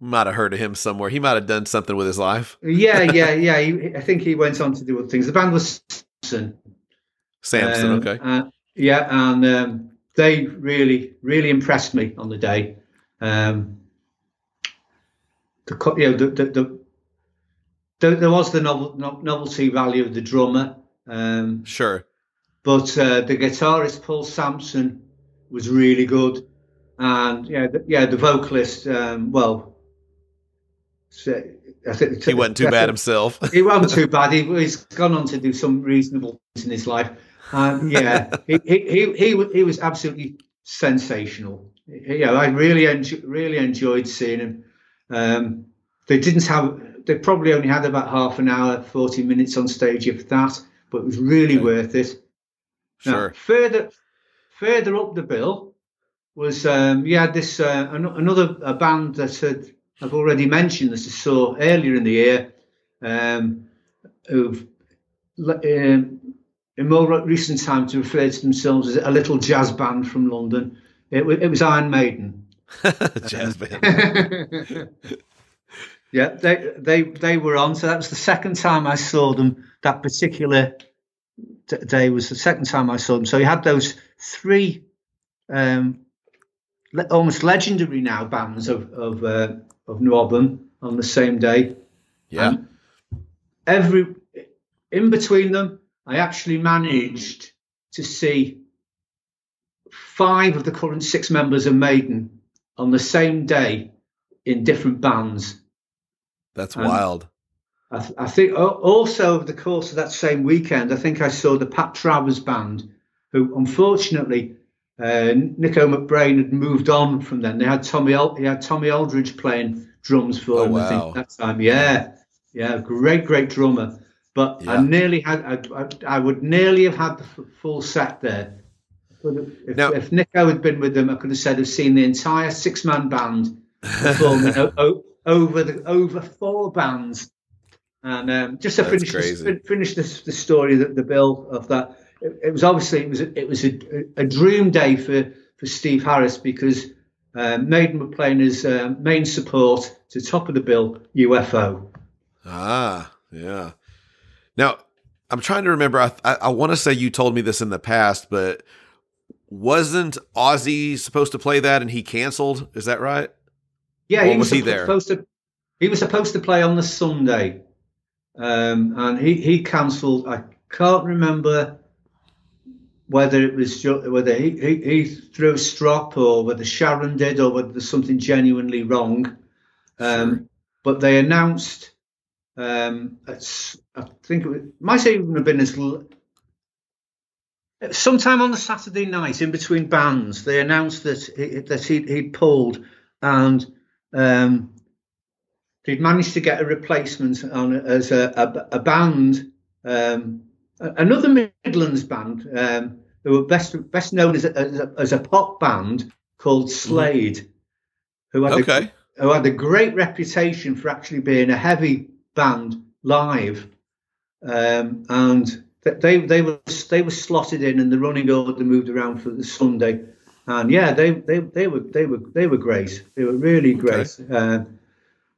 Might have heard of him somewhere. He might have done something with his life.
Yeah, yeah, yeah. He, I think he went on to do other things. The band was Samson.
Samson,
Um,
okay.
uh, yeah, and um, they really, really impressed me on the day. Um, the, you know, the, the, the, there, there was the novel, no- novelty value of the drummer, um,
Sure.
but uh, the guitarist Paul Samson was really good, and yeah, the, yeah, the vocalist, um, well, so, I think
He wasn't too bad himself.
he wasn't too bad. He, he's gone on to do some reasonable things in his life. Um, yeah, he, he, he, he, he was absolutely sensational. Yeah, I really enjoy, really enjoyed seeing him. Um, they didn't have. They probably only had about half an hour, forty minutes on stage, if that. But it was really
Okay.
worth it. Now,
Sure.
further, further up the bill was um, you had this uh, an- another a band that had, I've already mentioned that I saw earlier in the year, um, who've um, in more recent times referred to themselves as a little jazz band from London. It, it was Iron Maiden.
Jazz band.
Yeah, they they they were on. So that was the second time I saw them. That particular d- day was the second time I saw them. So you had those three um, le- almost legendary now bands of of uh, of Northern on the same day.
Yeah.
Every in between them, I actually managed to see five of the current six members of Maiden on the same day in different bands.
That's
um,
wild.
I, th- I think also over the course of that same weekend, I think I saw the Pat Travers band, who unfortunately uh, Nicko McBrain had moved on from them. They had Tommy Al- he had Tommy Aldridge playing drums for
Oh,
him. I think that time. Yeah, yeah, great, great drummer. But I nearly had I, I, I would nearly have had the f- full set there. If,
Now-
if Nicko had been with them, I could have said I've seen the entire six man band performing over the over four bands. And um, just to
That's
finish the, finish this, the story, the, the bill of that, it, it was obviously it was a, it was a, a dream day for for Steve Harris because um, Maiden were playing his um, main support to top of the bill UFO.
Ah, yeah. Now, I'm trying to remember. I I, I want to say you told me this in the past, but wasn't Ozzy supposed to play that and he canceled? Is that right?
Yeah,
Or
he
was
was,
he there?
supposed to. He was supposed to play on the Sunday, um, and he he cancelled. I can't remember whether it was whether he, he, he threw a strop or whether Sharon did or whether there's something genuinely wrong. Um, But they announced. Um, I think it was, might even have been as l- sometime on the Saturday night in between bands. They announced that he, that he he'd pulled and um, they'd managed to get a replacement on as a, a, a band, um, another Midlands band, um, who were best best known as a, as a, as a pop band called Slade, who had
Okay.
a, who had a great reputation for actually being a heavy band live, um, and they they were they were slotted in, and the running order moved around for the Sunday. And yeah, they, they, they were they were they were great. They were really great. Uh,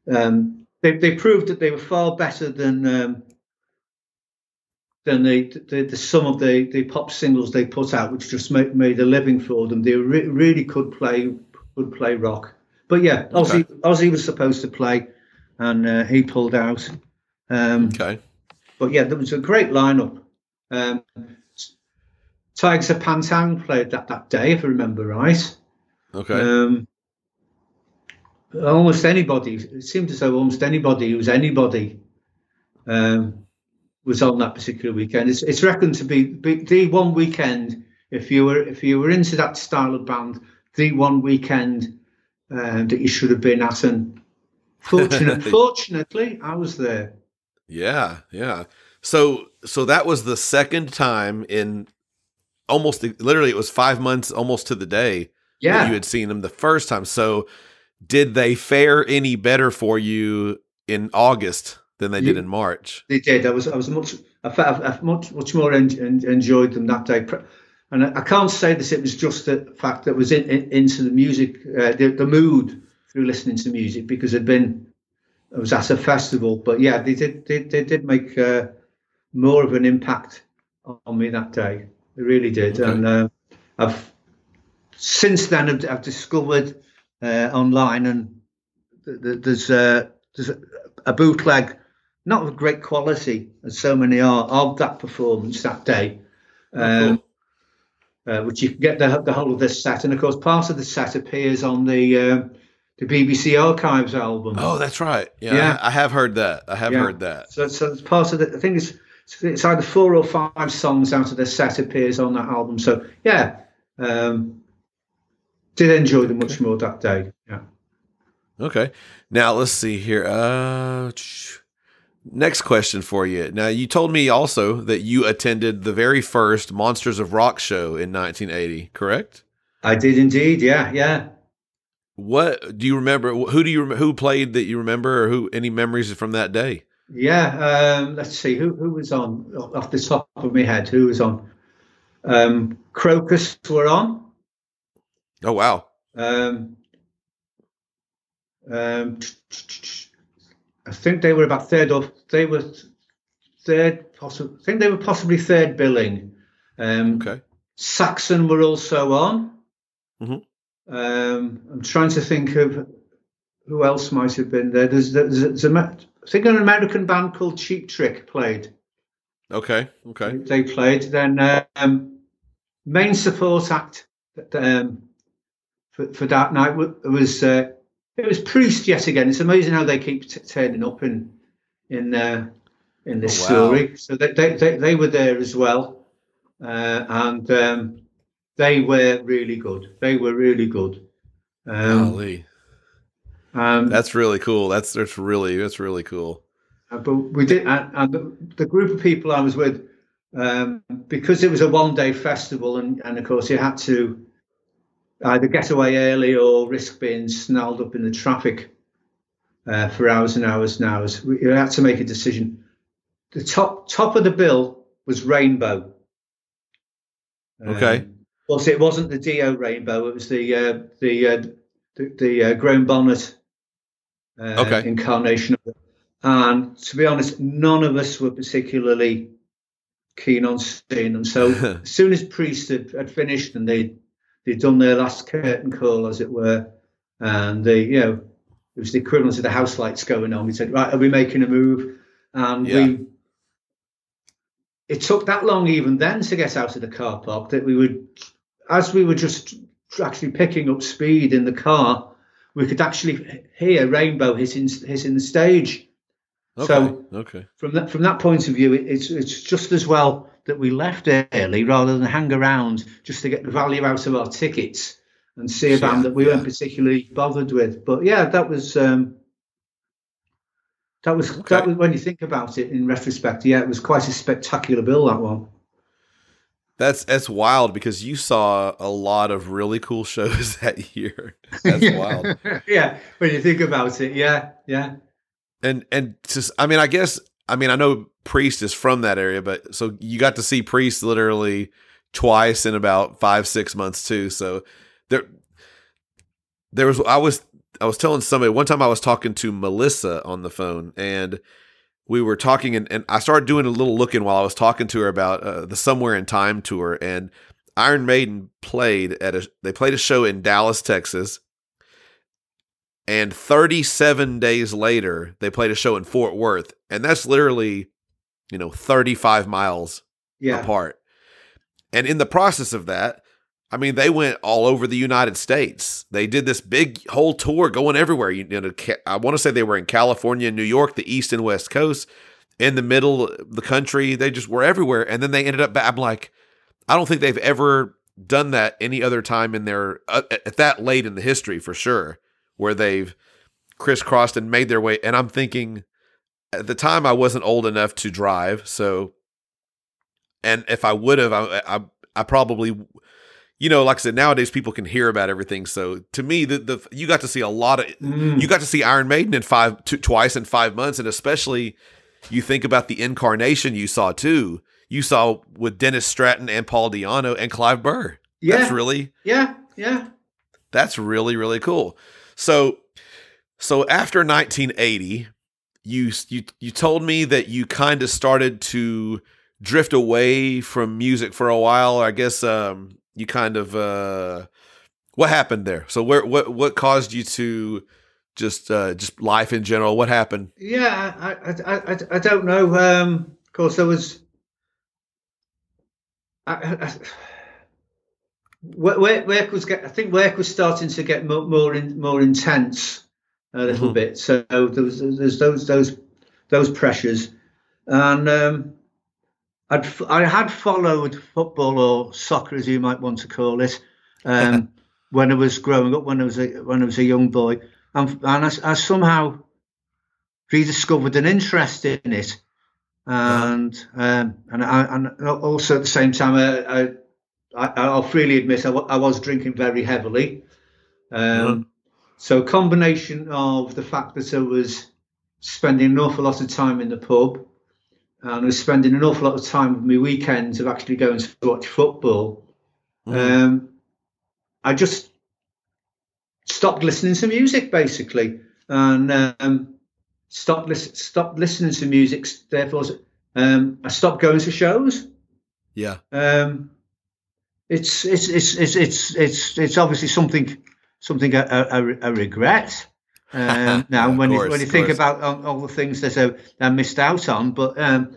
um, they they proved that they were far better than um, than the, the the some of the, the pop singles they put out, which just made, made a living for them. They re- really could play could play rock. But yeah, Ozzy Ozzy was supposed to play, and uh, he pulled out. Um,
Okay.
but yeah, there was a great lineup. Um, Tygers of Pan Tang played that that day, if I remember right.
Okay.
Um, almost anybody. It seemed as though almost anybody who was anybody um, was on that particular weekend. It's, it's reckoned to be, be the one weekend. If you were if you were into that style of band, the one weekend uh, that you should have been at. And fortunate, fortunately, I was there.
Yeah, yeah. So so that was the second time in almost literally it was five months almost to the day that
Yeah,
you had seen them the first time. So did they fare any better for you in August than they did in March?
they did. I was I was much I felt I much much more en- en- enjoyed them that day. And I, I can't say this. It was just the fact that I was in, in, into the music, uh, the, the mood through listening to music because it'd been I was at a festival. But yeah, they did they, they did make uh, more of an impact on me that day. They really did.
Okay.
And uh, I've since then I've, I've discovered uh, online and th- th- there's uh, there's a, a bootleg, not of great quality as so many are, of that performance that day. Um, uh, which you can get the, the whole of this set, and of course, part of the set appears on the uh, the BBC Archives album.
Oh, that's right. Yeah,
Yeah.
I, I have heard that. I have
Yeah.
heard that.
So, so it's part of the. I think it's it's either four or five songs out of the set appears on that album. So yeah, um, did enjoy them much more that day. Yeah.
Okay. Now let's see here. Uh, next question for you. Now you told me also that you attended the very first Monsters of Rock show in 1980. Correct?
I did indeed. Yeah, yeah.
What do you remember? Who do you who played that you remember, or who any memories from that day?
Yeah, um, let's see who who was on off the top of my head. Who was on? Um, Krokus were on.
Oh wow.
Um, um, I think they were about third or they were third. Possibly, I think they were possibly third billing. Um,
Okay.
Saxon were also on.
Mhm.
Um, I'm trying to think of who else might have been there. There's, there's, there's a, I think an American band called Cheap Trick played.
Okay. Okay.
They played. Then um, main support act um, for, for that night was uh, it was Priest yet again. It's amazing how they keep t- turning up in in uh, in this
Oh, wow.
story. So they, they they they were there as well, uh, and um, they were really good. They were really good. Um,
Golly.
Um,
That's really cool. That's that's really that's really cool.
Uh, but we did, and, and the, the group of people I was with, um, because it was a one-day festival, and, and of course you had to either get away early or risk being snarled up in the traffic uh, for hours and hours and hours. We you had to make a decision. The top top of the bill was Rainbow.
Okay.
Um, well, it wasn't the Dio Rainbow; it was the uh, the uh, the, the uh, Graham Bonnet uh,
Okay.
incarnation of it. And to be honest, none of us were particularly keen on seeing them. So as soon as Priest had, had finished and they they'd done their last curtain call, as it were, and they you know it was the equivalent of the house lights going on. We said, right, are we making a move? And
Yeah.
we. It took that long even then to get out of the car park that we would, as we were just actually picking up speed in the car, we could actually hear Rainbow hitting hitting the stage
Okay.
So-
okay.
from that from that point of view, it, it's it's just as well that we left early rather than hang around just to get the value out of our tickets and see a
Yeah,
band that we
yeah.
weren't particularly bothered with. But yeah, that was um, that was
Okay.
that was when you think about it in retrospect. Yeah, it was quite a spectacular bill that one.
That's that's wild because you saw a lot of really cool shows that year. That's wild.
yeah, when you think about it, yeah, yeah.
And and just I mean, I guess I mean I know Priest is from that area, but so you got to see Priest literally twice in about five six months too. So there there was I was I was telling somebody one time I was talking to Melissa on the phone and we were talking and, and I started doing a little looking while I was talking to her about uh, the Somewhere in Time tour and Iron Maiden played at a they played a show in Dallas, Texas. And 37 days later, they played a show in Fort Worth. And that's literally, you know, 35 miles
Yeah,
apart. And in the process of that, I mean, they went all over the United States. They did this big whole tour going everywhere. You know, I want to say they were in California and New York, the East and West Coast, in the middle of the country. They just were everywhere. And then they ended up, I'm like, I don't think they've ever done that any other time in their, uh, at that late in the history for sure, where they've crisscrossed and made their way. And I'm thinking, at the time I wasn't old enough to drive, so and if I would have, I, I I probably, you know, like I said, nowadays people can hear about everything. So to me, the the you got to see a lot of
Mm.
you got to see Iron Maiden in five twice in five months, and especially you think about the incarnation you saw too. You saw with Dennis Stratton and Paul Di'Anno and Clive Burr.
Yeah.
That's really
Yeah, yeah.
that's really really cool. So so after 1980, you you you told me that you kind of started to drift away from music for a while. I guess um you kind of uh what happened there? So where what what caused you to just uh just life in general? What happened?
Yeah, I, I, I, I, don't know. Um, of course, there was. I, I, work, work was get. I think work was starting to get more more, in, more intense a little
Mhm.
bit. So there was there's those those those pressures, and um, I'd f- I had followed football or soccer, as you might want to call it, um, when I was growing up, when I was a when I was a young boy, and, and I, I somehow rediscovered an interest in it, and um, and I, and also at the same time, I, I, I I'll freely admit I, was drinking very heavily. Um, So a combination of the fact that I was spending an awful lot of time in the pub, and I was spending an awful lot of time with my weekends of actually going to watch football. Um, I just stopped listening to music basically, and um, stopped lis- stopped listening to music. Therefore, um, I stopped going to shows.
Yeah.
Um, it's, it's it's it's it's it's it's obviously something something I, I, I regret. Um, now,
Yeah,
when
course,
you when you think
course.
about all, all the things that I, I missed out on, but um,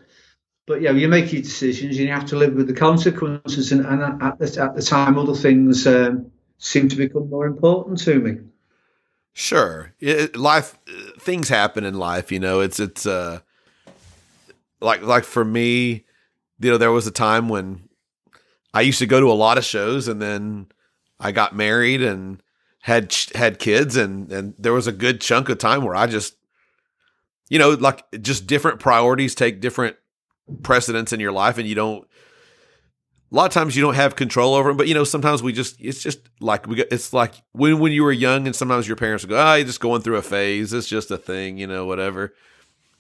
but yeah, you make your decisions and you have to live with the consequences. And, and at the at the time, other things um, seem to become more important to me.
Sure. It, life things happen in life, you know. It's it's uh like like for me, you know, there was a time when I used to go to a lot of shows and then I got married and had had kids and and there was a good chunk of time where I just you know, like just different priorities take different precedence in your life and you don't a lot of times you don't have control over them, but you know, sometimes we just, it's just like, we it's like when, when you were young and sometimes your parents go, ah, you're just going through a phase. It's just a thing, you know, whatever.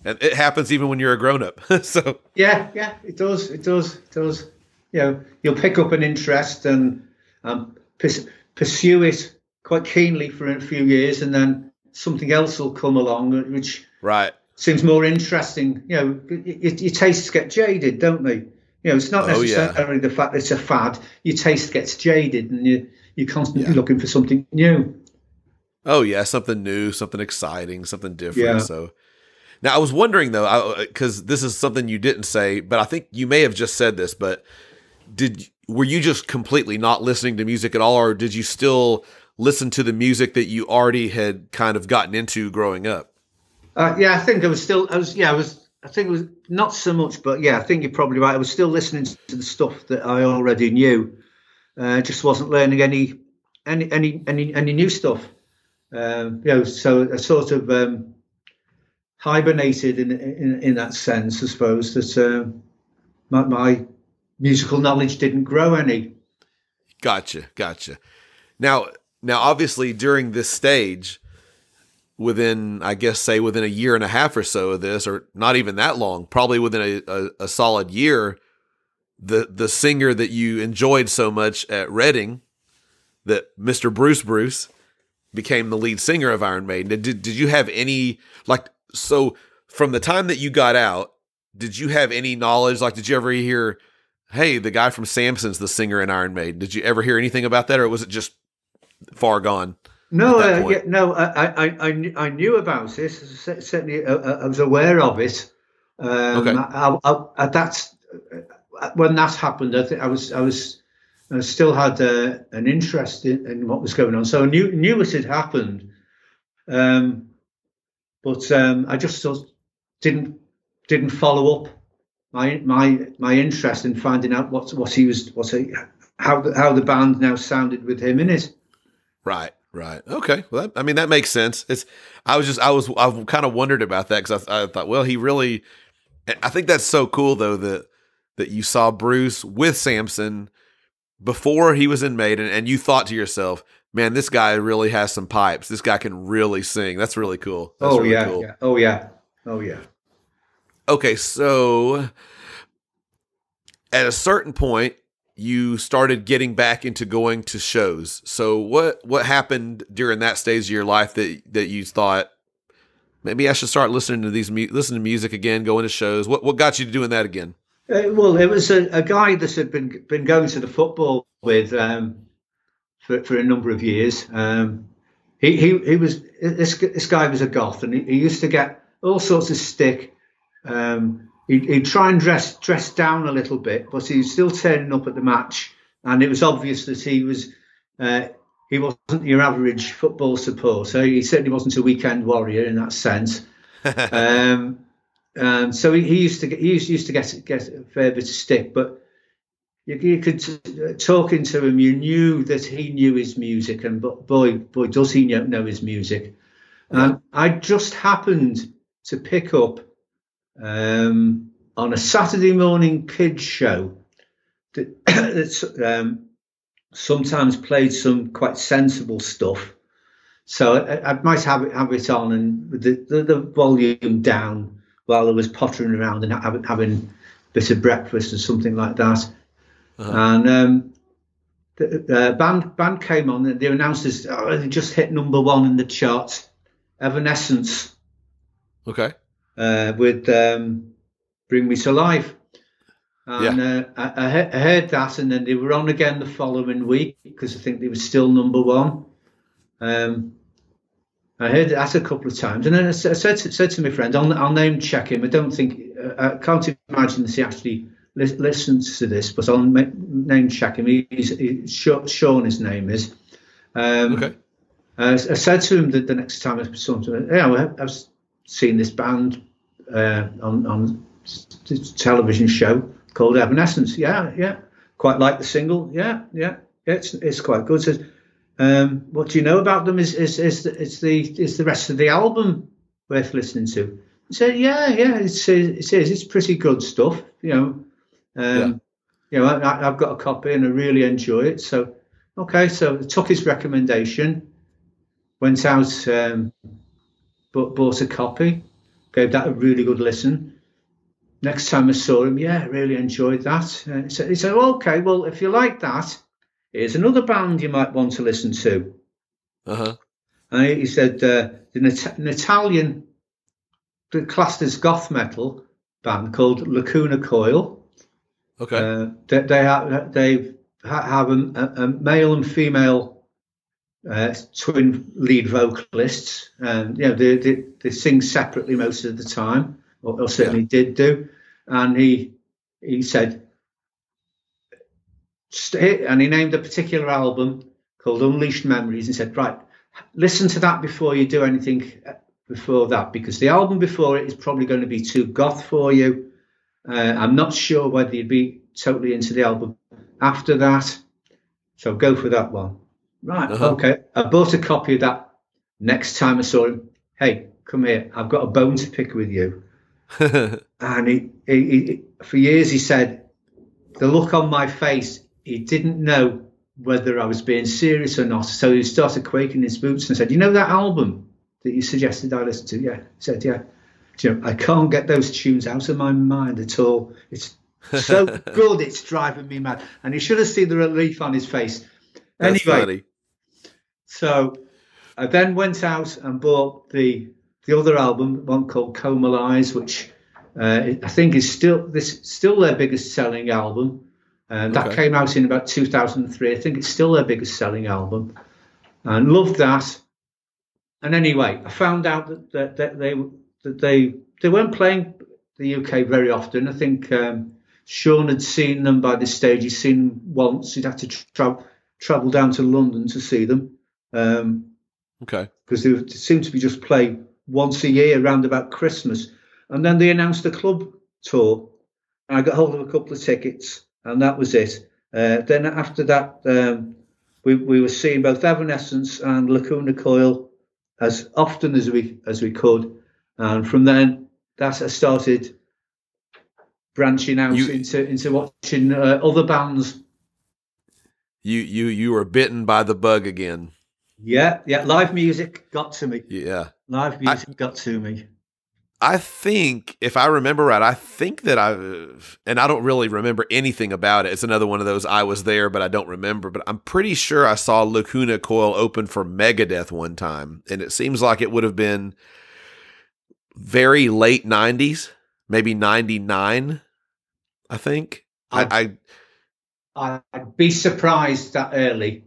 And it happens even when you're a grown up. so,
Yeah, yeah, it does, it does, it does. You know, you'll pick up an interest and um, pers- pursue it quite keenly for a few years, and then something else will come along which
right.
seems more interesting. You know, y- y- your tastes get jaded, don't they? You know, it's not
Oh, yeah.
necessarily the fact that it's a fad. Your taste gets jaded, and you you're constantly
Yeah.
looking for something new.
Oh yeah, something new, something exciting, something different.
Yeah.
So now I was wondering though, because uh, this is something you didn't say, but I think you may have just said this. But did were you just completely not listening to music at all, or did you still listen to the music that you already had kind of gotten into growing up?
Uh, yeah, I think I was still. I was. Yeah, I was. I think it was not so much, but yeah, I think you're probably right. I was still listening to the stuff that I already knew. Uh, just wasn't learning any any any any, any new stuff. Um, you know, so I sort of um, hibernated in, in in that sense, I suppose that um, my, my musical knowledge didn't grow any.
Gotcha, gotcha. Now, now, obviously, during this stage, within I guess say within a year and a half or so of this, or not even that long, probably within a, a, a solid year, the the singer that you enjoyed so much at Reading, that Mr. Bruce Bruce, became the lead singer of Iron Maiden. Did did you have any like so from the time that you got out? Did you have any knowledge? Like, did you ever hear? Hey, the guy from Samson's the singer in Iron Maiden. Did you ever hear anything about that, or was it just far gone?
No, uh, yeah, no, I, I, I, knew, I knew about it. C- Certainly, uh, uh, I was aware of it. Um,
Okay.
I, I, I, that's uh, when that happened. I think I was, I was, I still had uh, an interest in, in what was going on. So I knew knew it had happened, um, but um, I just didn't didn't follow up my my my interest in finding out what what he was what he, how the, how the band now sounded with him in it.
Right, Right. Okay. Well, that, I mean, that makes sense. It's. I was just. I was. I've kind of wondered about that because I, I thought, well, he really. I think that's so cool though that that you saw Bruce with Samson before he was in Maiden, and you thought to yourself, "Man, this guy really has some pipes. This guy can really sing. That's really cool." That's
oh
really
yeah,
cool.
yeah. Oh yeah. Oh yeah.
Okay, so at a certain point, you started getting back into going to shows. So what what happened during that stage of your life that that you thought maybe I should start listening to these listening to music again, going to shows? What what got you to doing that again?
Uh, well, it was a, a guy that had been been going to the football with um, for for a number of years. Um, he, he he was this this guy was a goth, and he, he used to get all sorts of stick. Um, he'd, he'd try and dress dress down a little bit, but he was still turning up at the match, and it was obvious that he was. Uh, he wasn't your average football supporter. He certainly wasn't a weekend warrior in that sense. um, um, so he, he used to get he used, used to get get a fair bit of stick, but you, you could uh, talking to him, you knew that he knew his music, and but boy, boy, does he know, know his music. And I just happened to pick up um, on a Saturday morning kids show that that's, um, sometimes played some quite sensible stuff. So I, I might have it have it on and the, the, the volume down while I was pottering around and having, having a bit of breakfast and something like that. And um, the uh, band band came on and they announced this. Oh, they just hit number one in the charts. Evanescence
Okay.
Uh, with um, "Bring Me to Life." And uh, I, I, heard that, and then they were on again the following week because I think they were still number one. Um, I heard that a couple of times, and then I said to, said to my friend, "I'll, I'll name check him." I don't think uh, I can't imagine that he actually lis- listens to this, but I'll name check him. He, he's, he's Sean. His name is. Um,
Okay.
uh, I said to him that the next time I saw him, yeah, I've seen this band uh, on on television show called Evanescence. Yeah, yeah, quite like the single. Yeah, yeah, yeah it's it's quite good. Says, um, what do you know about them? Is is is the, is the is the rest of the album worth listening to? He said, yeah, yeah, it's it is. It's pretty good stuff. You know, um, you know, I, I've got a copy and I really enjoy it. So, okay, so I took his recommendation went out, um, bought, bought a copy, gave that a really good listen. Next time I saw him, yeah, really enjoyed that. Uh, so he said, okay, well, if you like that, here's another band you might want to listen to.
Uh huh.
And he said, uh, an, It- an Italian, the classed as goth metal band called Lacuna Coil.
Okay.
Uh, they, they have they ha- have a, a male and female uh, twin lead vocalists, and you know they, they they sing separately most of the time, or, or certainly did do. And he he said, and he named a particular album called Unleashed Memories, and said, right, listen to that before you do anything uh, before that, because the album before it is probably going to be too goth for you. Uh, I'm not sure whether you'd be totally into the album after that. So go for that one. Right.
Uh-huh.
Okay. I bought a copy of that. Next time I saw him, hey, come here. I've got a bone to pick with you. And he, he, he for years, he said, the look on my face, he didn't know whether I was being serious or not. So he started quaking in his boots and said, You know that album that you suggested I listen to? Yeah. He said, Yeah. You know, I can't get those tunes out of my mind at all. It's so good, it's driving me mad. And he should have seen the relief on his face.
That's
anyway,
funny.
So I then went out and bought the the other album, one called Comalies, which uh, I think is still this still their biggest selling album. That
Okay.
came out in about 2003. I think it's still their biggest selling album, and loved that. And anyway, I found out that, that, that they that they they weren't playing the UK very often. I think um, Sean had seen them by this stage. He'd seen them once. He'd had to tra- travel down to London to see them. Um,
Okay.
because they seemed to be just play once a year around about Christmas. And then they announced a club tour. And I got hold of a couple of tickets, and that was it. Uh, then after that, um, we, we were seeing both Evanescence and Lacuna Coil as often as we as we could, and from then that I started branching out
You-
into into watching uh, other bands.
You you you were bitten by the bug again.
Yeah, yeah, live music got to me.
Yeah.
Live music got to me.
I think, if I remember right, I think that I, and I don't really remember anything about it. It's another one of those I was there, but I don't remember. But I'm pretty sure I saw Lacuna Coil open for Megadeth one time. And it seems like it would have been very late 90s, maybe 99, I think. I, I
I'd be surprised that early.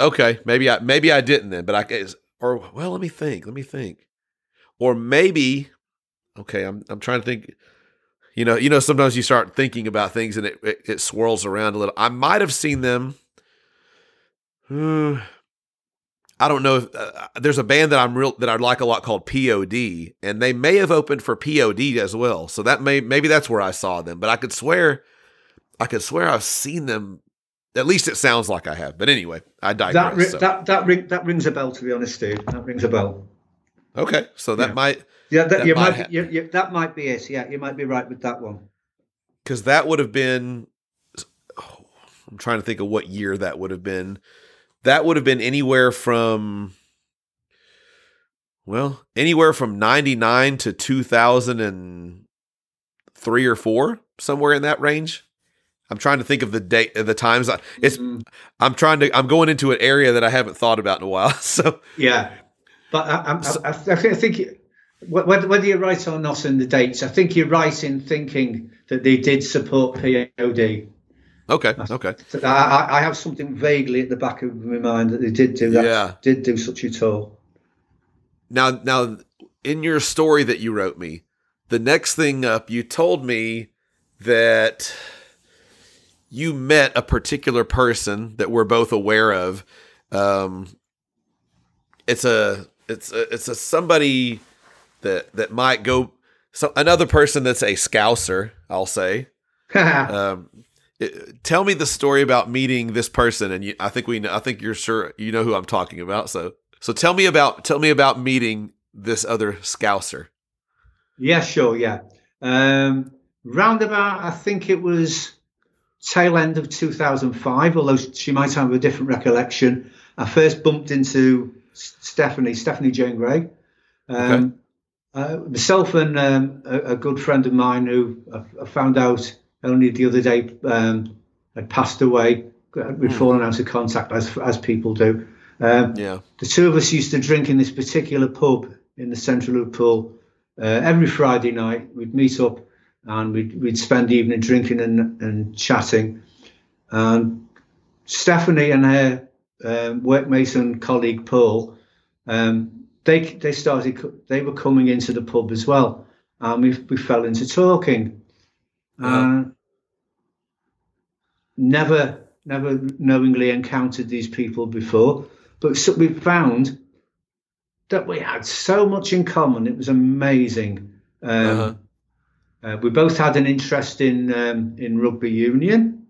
Okay, maybe I maybe I didn't then, but I guess or well, let me think. Let me think. Or maybe okay, I'm I'm trying to think. You know, you know sometimes you start thinking about things and it it, it swirls around a little. I might have seen them Hmm. I don't know if uh, there's a band that I'm real that I like a lot called POD and they may have opened for POD as well. So that may maybe that's where I saw them, but I could swear I could swear I've seen them at least it sounds like I have. But anyway, I digress.
That ri-
so.
that that ring that rings a bell. To be honest, Steve, that rings a bell.
Okay, so that
Yeah.
might
Yeah, that,
That
you
might
might,
ha-
you, you, that might be it. Yeah, you might be right with that one.
because that would have been. oh, I'm trying to think of what year that would have been. That would have been anywhere from. Well, anywhere from '99 to 2003 or four, somewhere in that range. I'm trying to think of the date, the times. I- It's.
Mm,
I'm trying to. I'm going into an area that I haven't thought about in a while. So
yeah, but I, I'm- I, I, I think whether, you're right or not in the dates, I think you're right in thinking that they did support POD.
okay, okay.
I, I- I have something vaguely at the back of my mind that they did do that.
Yeah.
Did do such a tour.
Now, now, in your story that you wrote me, the next thing up, you told me that you met a particular person that we're both aware of. Um, it's a, it's a, it's a somebody that that might go. So another person that's a scouser, I'll say. Um, it- tell me the story about meeting this person, and you, I think we, know, I think you're sure you know who I'm talking about. So, so tell me about, tell me about meeting this other Scouser.
Yeah, sure. Yeah. Um, roundabout, I think it was tail end of 2005, although she might have a different recollection. I first bumped into Stephanie, Stephanie Jane Grey. Um, uh, myself and um, a, a good friend of mine who I, I found out only the other day um, had passed away. We'd fallen out of contact as as people do. Um,
Yeah,
the two of us used to drink in this particular pub in the centre of Liverpool uh, every Friday night. We'd meet up and we'd, we'd spend the evening drinking and, and chatting. And Stephanie and her um, workmate and colleague Paul, um, they they started they were coming into the pub as well, and we we fell into talking.
Yeah.
Uh, never never knowingly encountered these people before, but so we found that we had so much in common. It was amazing. Um,
Uh-huh.
Uh, we both had an interest in um, in rugby union,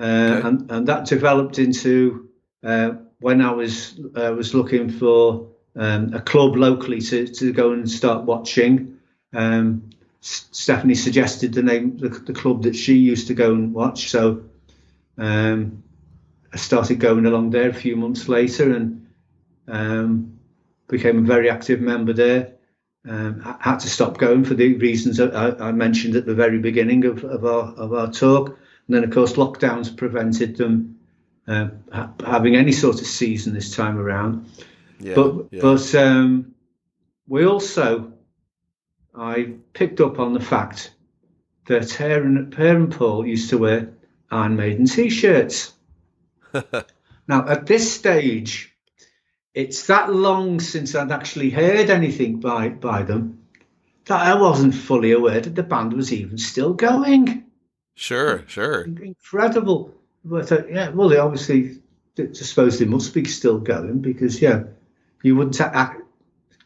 uh,
Okay.
and and that developed into uh, when I was uh, was looking for um, a club locally to, to go and start watching. Um, S- Stephanie suggested the name the, the club that she used to go and watch, so um, I started going along there a few months later and um, became a very active member there. Um, had to stop going for the reasons I, I mentioned at the very beginning of, of our of our talk, and then of course lockdowns prevented them uh, ha- having any sort of season this time around.
yeah,
but
yeah.
but um, we also I picked up on the fact that her and, her and Paul used to wear Iron Maiden t-shirts. now at this stage, it's that long since I'd actually heard anything by by them that I wasn't fully aware that the band was even still going
sure, sure.
incredible. But uh, yeah, well, they obviously, I suppose they must be still going because yeah, you wouldn't ac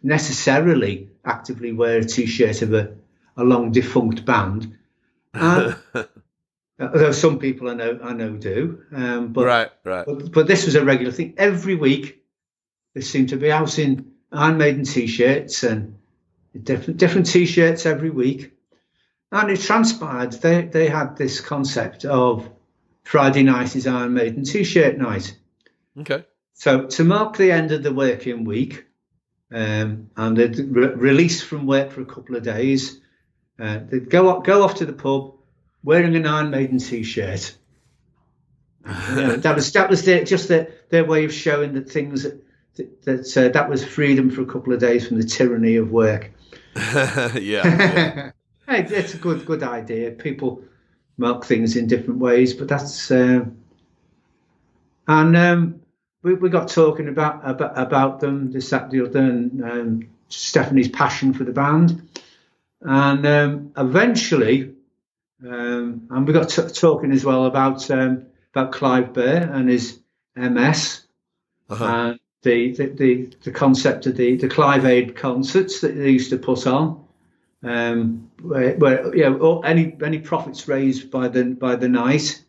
necessarily actively wear a t-shirt of a, a long defunct band. And Although some people I know I know do, um, but,
right, right.
but but this was a regular thing. Every week, they seemed to be out in Iron Maiden t-shirts and different different t-shirts every week, and it transpired they they had this concept of Friday night is Iron Maiden t-shirt night.
Okay.
So to mark the end of the working week, um, and they'd re- release from work for a couple of days, uh, they'd go off, go off to the pub wearing an Iron Maiden t-shirt. You know, that was that was their, just their, their way of showing that things that that uh, that was freedom for a couple of days from the tyranny of work.
yeah. yeah.
hey, it's a good good idea. People mark things in different ways, but that's um and um, we we got talking about about, about them this that the other, and um, Stephanie's passion for the band, and um, eventually, um, and we got t- talking as well about um, about Clive Burr and his MS
Uh-huh.
and the, the, the, the concept of the, the Clive Aid concerts that they used to put on, um, where, where you know, all- any any profits raised by the by the night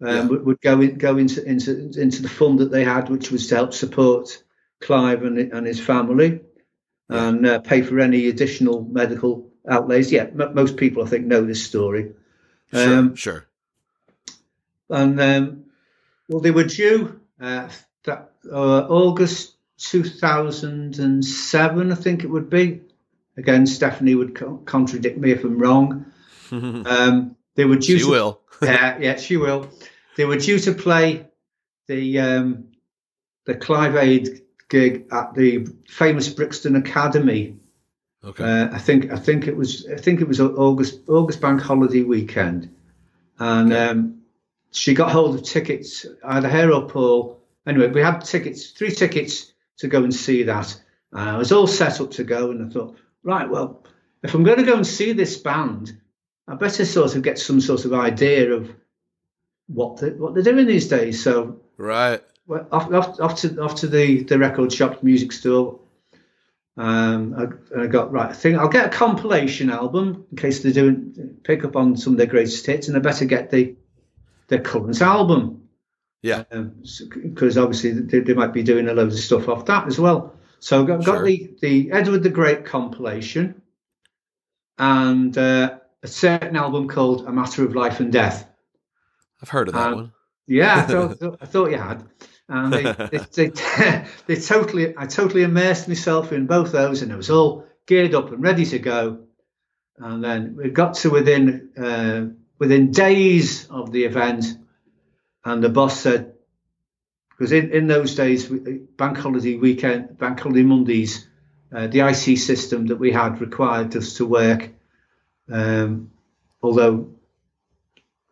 um,
Yeah.
would, would go in, go into into into the fund that they had, which was to help support Clive and and his family, and uh, pay for any additional medical outlays. Yeah, m- most people I think know this story.
Sure.
Um,
sure.
and um, well, they were due uh, that uh, August 2007, I think it would be. Again, Stephanie would co- contradict me if I'm wrong. Um, they were due
She
to,
will.
Yeah, yeah, she will. They were due to play the um, the Clive Aid gig at the famous Brixton Academy
Okay.
uh, I think I think it was I think it was August August Bank Holiday weekend, and um, she got hold of tickets either her or Paul. Anyway, we had tickets, three tickets to go and see that. And I was all set up to go, and I thought, right, well, if I'm going to go and see this band, I better sort of get some sort of idea of what they, what they're doing these days. So
right.
well, off, off, off to off to the, the record shop, music store. Um, I, I got right. I think I'll get a compilation album in case they're doing pick up on some of their greatest hits, and I better get the their current album
Yeah.
because obviously they, they might be doing a load of stuff off that as well. So I've got
Sure.
the the Edward the Great compilation, and uh, a certain album called A Matter of Life and Death.
I've heard of that
Um,
one.
Yeah, I thought, I thought you had. And they, they, they, they totally, I totally immersed myself in both those, and it was all geared up and ready to go. And then we got to within uh, within days of the event, and the boss said, because in, in those days, bank holiday weekend, bank holiday Mondays, uh, the IC system that we had required us to work. Um, although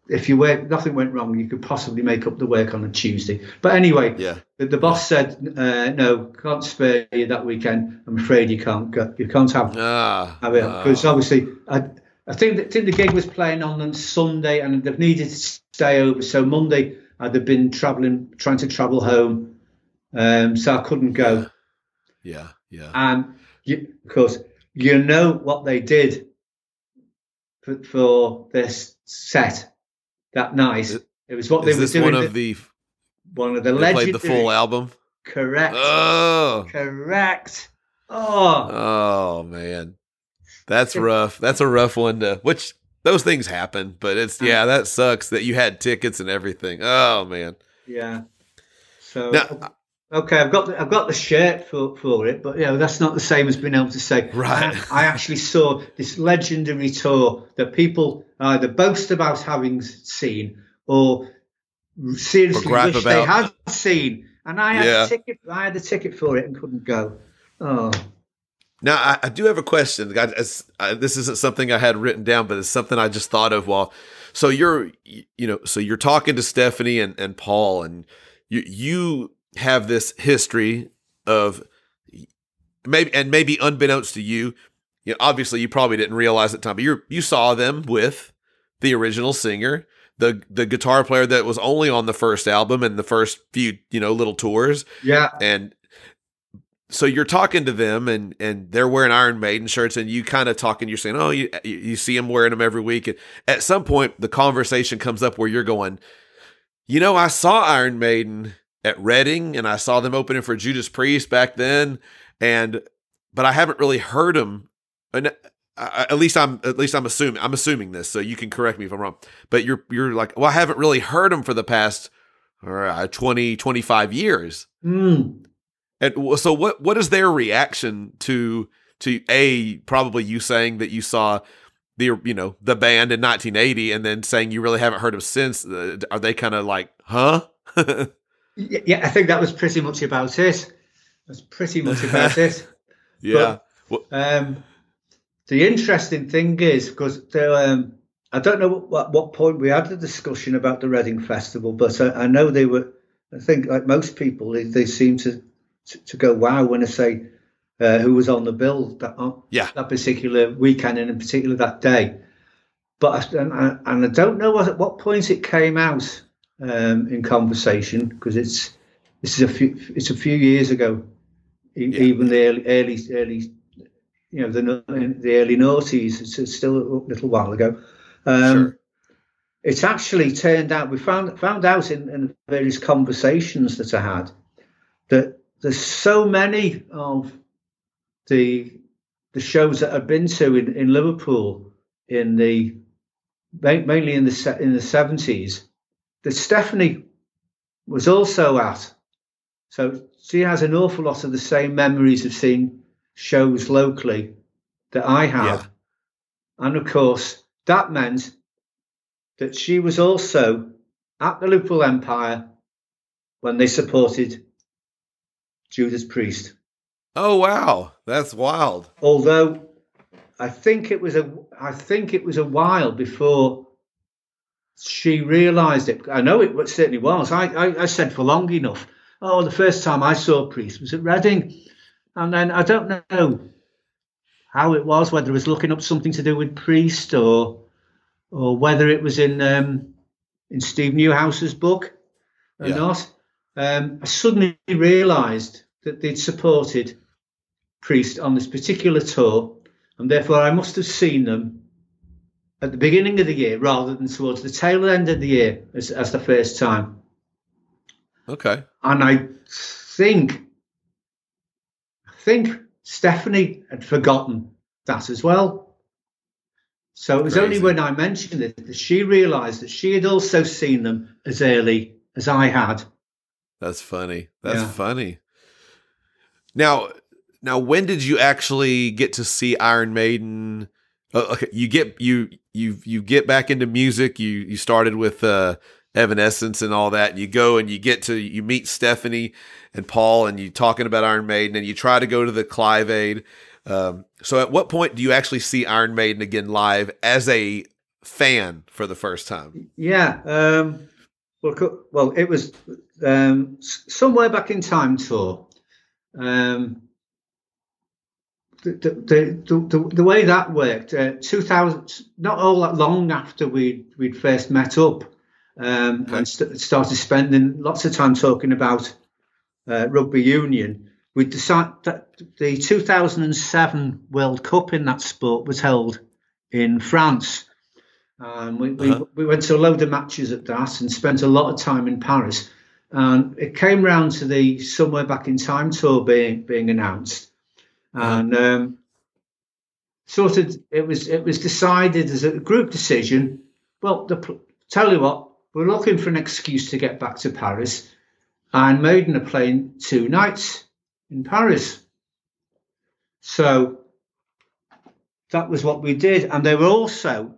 if you work, nothing went wrong, you could possibly make up the work on a Tuesday. But anyway,
Yeah.
the, the boss said, uh, "No, can't spare you that weekend. I'm afraid you can't go. You can't have
Ah.
have it
ah.
because obviously, I, I think that think the gig was playing on on Sunday, and they've needed to stay over. So Monday, I'd have been traveling, trying to travel home, um, so I couldn't go.
yeah. Yeah.
And you, of course, you know what they did for, for this set that night.
Is-
It was what they were doing.
one of
the,
the?
one of the
They played the full album.
Correct.
Oh.
Correct. Oh,
Oh man, that's rough. That's a rough one to. Which those things happen, but it's mm. yeah, that sucks that you had tickets and everything. Oh man.
yeah. So
Now,
okay, I've got the, I've got the shirt for, for it, but you know that's not the same as being able to say.
Right.
I, I actually saw this legendary tour that people either boast about having seen or seriously wish they had seen, and I had
Yeah.
a ticket. I had a ticket for it and couldn't go. Oh,
Now I, I do have a question. I, I, this isn't something I had written down, but it's something I just thought of while. So you're, you know, so you're talking to Stephanie and, and Paul, and you you have this history of maybe and maybe unbeknownst to you, you know, obviously you probably didn't realize at the time, but you you saw them with the original singer, the the guitar player that was only on the first album and the first few you know little tours,
yeah.
and so you're talking to them and and they're wearing Iron Maiden shirts and you kind of talking you're saying oh you you see them wearing them every week and at some point the conversation comes up where you're going you know I saw Iron Maiden at Reading and I saw them opening for Judas Priest back then and but I haven't really heard them and uh, at least I'm at least I'm assuming I'm assuming this so you can correct me if I'm wrong but you're you're like well I haven't really heard them for the past uh, 20 25 years
Mm.
And so what what is their reaction to to a probably you saying that you saw the you know the band in 1980 and then saying you really haven't heard them since Uh, are they kind of like huh
Yeah, I think that was pretty much about it. That's pretty much about it.
yeah well,
Um, the interesting thing is because um, I don't know what, what point we had the discussion about the Reading Festival, but I, I know they were. I think like most people, they, they seem to, to to go wow when I say uh, who was on the bill that on
Yeah.
that particular weekend and in particular that day. But I, and, I, and I don't know what, at what point it came out um, in conversation because it's this is a few it's a few years ago, e-
Yeah.
even the early early early you know the the early noughties. It's, it's still a little while ago. Um,
Sure.
It's actually turned out we found found out in, in various conversations that I had that there's so many of the the shows that I've been to in, in Liverpool in the mainly in the in the seventies that Stephanie was also at. So she has an awful lot of the same memories of seeing shows locally that I have.
Yeah.
And of course, that meant that she was also at the Liverpool Empire when they supported Judas Priest.
oh wow that's wild
Although I think it was a I think it was a while before she realised it. I know it certainly was. I, I, I said for long enough. Oh, the first time I saw Priest was at Reading, and then I don't know how it was, whether it was looking up something to do with Priest or or whether it was in um, in Steve Newhouse's book or
Yeah.
not. Um, I suddenly realised that they'd supported Priest on this particular tour, and therefore I must have seen them at the beginning of the year rather than towards the tail end of the year as, as the first time.
okay
And I think, I think Stephanie had forgotten that as well. So it was only when I mentioned it that she realised that she had also seen them as early as I had.
That's funny. That's
Yeah.
funny. Now now when did you actually get to see Iron Maiden? Uh, okay you get you you you get back into music. You you started with uh Evanescence and all that. And you go and you get to you meet Stephanie and Paul and you talking about Iron Maiden and you try to go to the Clive Aid. Um, so at what point do you actually see Iron Maiden again live as a fan for the first time?
Yeah. Um, well, well, it was um, somewhere back in time tour. Um, the, the, the, the, the way that worked, uh, 2000, not all that long after we we'd first met up um,
Okay.
and st- started spending lots of time talking about uh, rugby union, we decided that the 2007 World Cup in that sport was held in France. Um, we, we,
Uh-huh.
we went to a load of matches at that and spent a lot of time in Paris. And it came round to the Somewhere Back in Time tour being being announced, and um, sort of it was it was decided as a group decision. Well, the, tell you what, we're looking for an excuse to get back to Paris, and Maiden are playing two nights in Paris. So that was what we did, and they were also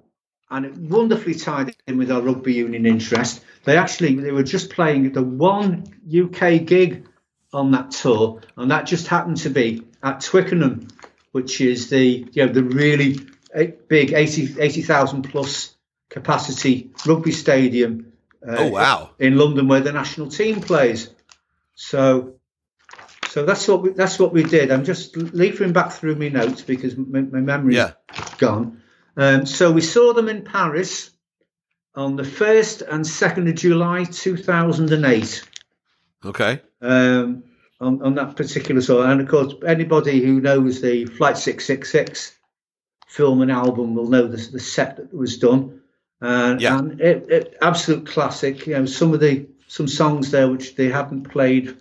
and it wonderfully tied in with our rugby union interest. They actually they were just playing the one UK gig on that tour, and that just happened to be at Twickenham, which is the you know the really eh, big 80 80,000 plus capacity rugby stadium. uh,
oh wow
In London, where the national team plays. So. So that's what we that's what we did. I'm just leafing back through my notes because my, my memory's
Yeah.
gone. Um, so we saw them in Paris on the 1st and 2nd of July 2008.
okay
Um, on, on that particular tour. And of course, anybody who knows the Flight 666 film and album will know the, the set that was done. And,
Yeah.
and it, it absolute classic. You know, some of the some songs there which they haven't played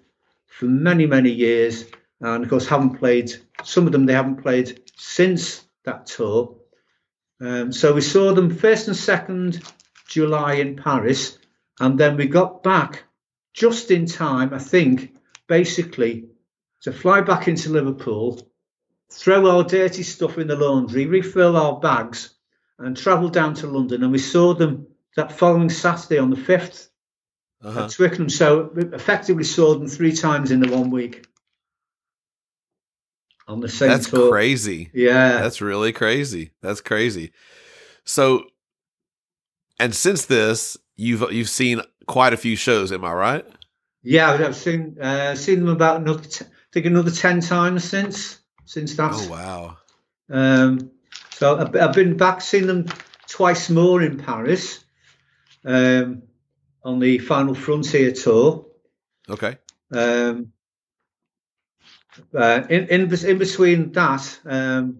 for many many years, and of course haven't played some of them they haven't played since that tour. Um, so we saw them first and second July in Paris, and then we got back just in time, I think, basically to fly back into Liverpool, throw our dirty stuff in the laundry, refill our bags, and travel down to London. And we saw them that following Saturday on the 5th
Uh-huh.
at Twickenham. So we effectively saw them three times in the one week on the same
That's
tour.
crazy.
Yeah.
That's really crazy. That's crazy. So, and since this, you've you've seen quite a few shows. Am I right?
Yeah, I've seen uh, seen them about another, t- I think another ten times since since that.
Oh wow.
Um, so I've, I've been back, seen them twice more in Paris um, on the Final Frontier tour.
Okay.
Um, uh, in, in in between that, um,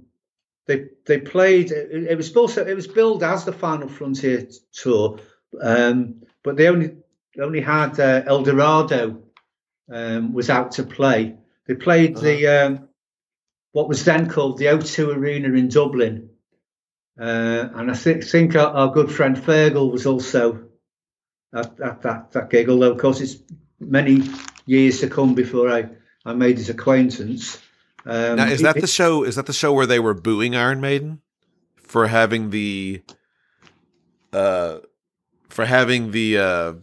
they they played. It, it was also it was billed as the Final Frontier tour, um, but they only only had uh, El Dorado um, was out to play. They played the um, what was then called the O2 Arena in Dublin, uh, and I think think our, our good friend Fergal was also at, at that that gig. Although of course it's many years to come before I, I made his acquaintance. Um,
Now, is that the show? Is that the show where they were booing Iron Maiden for having the, uh, for having the, uh,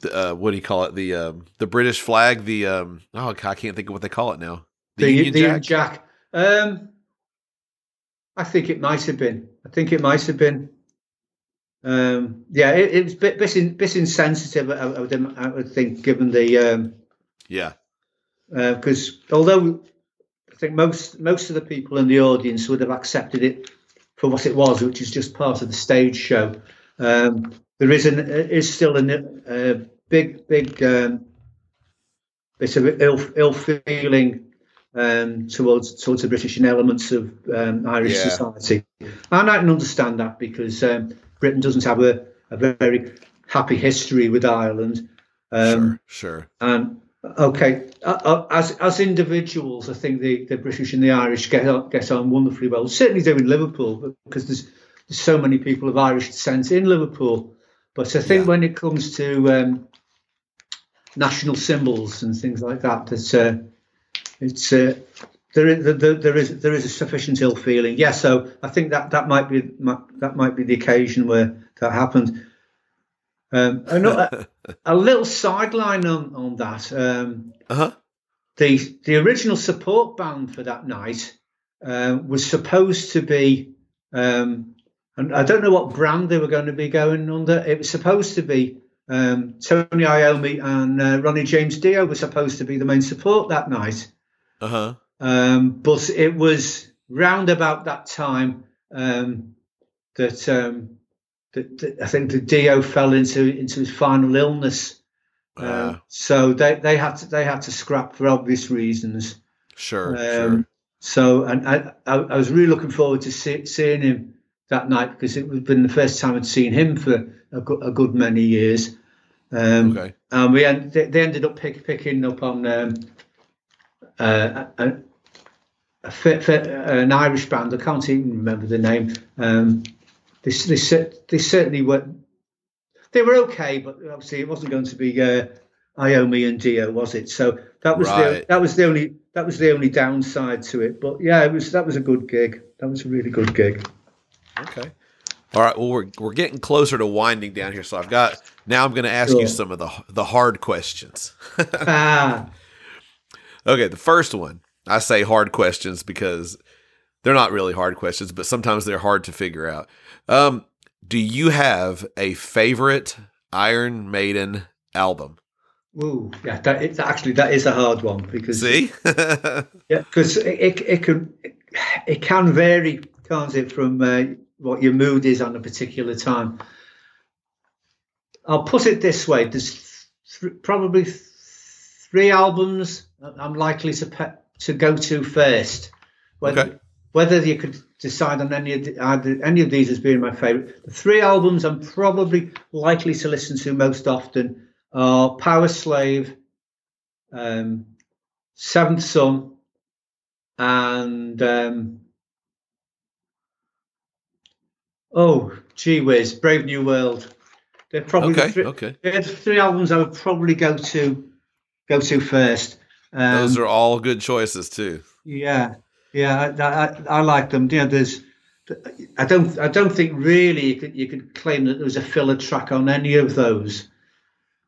the uh, what do you call it? The um, the British flag. The um, oh, I can't think of what they call it now. The,
the,
Union Jack.
Jack? Um, I think it might have been. I think it might have been. Um, yeah, it, it was a bit, bit, in, bit insensitive, I, I, would, I would think, given the um,
Yeah.
Because although I think most most of the people in the audience would have accepted it for what it was, which is just part of the stage show. Um, there is an is still a uh, big big um, bit of ill ill feeling um, towards towards the British and elements of um, Irish
Yeah.
society, and I can understand that because um, Britain doesn't have a, a very happy history with Ireland. Um,
sure. Sure.
and okay, as as individuals, I think the, the British and the Irish get on, get on wonderfully well. Certainly do in Liverpool, because there's, there's so many people of Irish descent in Liverpool. But I think
Yeah.
when it comes to um, national symbols and things like that, that uh, it's uh, there, is, there, there is there is a sufficient ill feeling. Yeah, so I think that that might be that might be the occasion where that happened. Um, another, a little sideline on on that. Um,
Uh huh.
the the original support band for that night uh, was supposed to be, um, and I don't know what brand they were going to be going under. It was supposed to be um, Tony Iommi and uh, Ronnie James Dio were supposed to be the main support that night.
Uh huh.
Um, but it was round about that time um, that, um, that, I think the Dio fell into into his final illness. Um,
Uh,
so they, they had to they had to scrap for obvious reasons.
sure.
Um,
sure.
So and I, I, I was really looking forward to see, seeing him that night because it had been the first time I'd seen him for a, good- a good many years. Um,
Okay.
and we end, they, they ended up pick, picking up on um, uh, a, a, an Irish band. I can't even remember the name. Um, they, they, they certainly were. They were okay, but obviously it wasn't going to be uh, Iommi and Dio, was it? So that was the that was the only that was the only downside to it. But yeah, it was that was a good gig. That was a really good gig.
Okay. All right. Well, we're we're getting closer to winding down here, so I've got now. I'm going to ask you some of the the hard questions.
ah,
Okay, the first one. I say hard questions because they're not really hard questions, but sometimes they're hard to figure out. Um, do you have a favorite Iron Maiden album?
ooh, yeah. That it's actually that is a hard one because
See?
Yeah, because it, it, it can it can vary, can't it, from uh, what your mood is on a particular time. I'll put it this way: there's th- probably th- three albums I'm likely to pe- to go to first. Whether,
Okay.
Whether you could decide on any of the, any of these as being my favorite. The three albums I'm probably likely to listen to most often are Powerslave, um, Seventh Son, and um, oh, gee whiz, Brave New World. They're probably the
Okay,
three,
okay.
they're the three albums I would probably go to go to first. Um,
Those are all good choices too.
yeah, yeah, I, I, I like them. Yeah, there's. I don't. I don't think really you could you could claim that there was a filler track on any of those.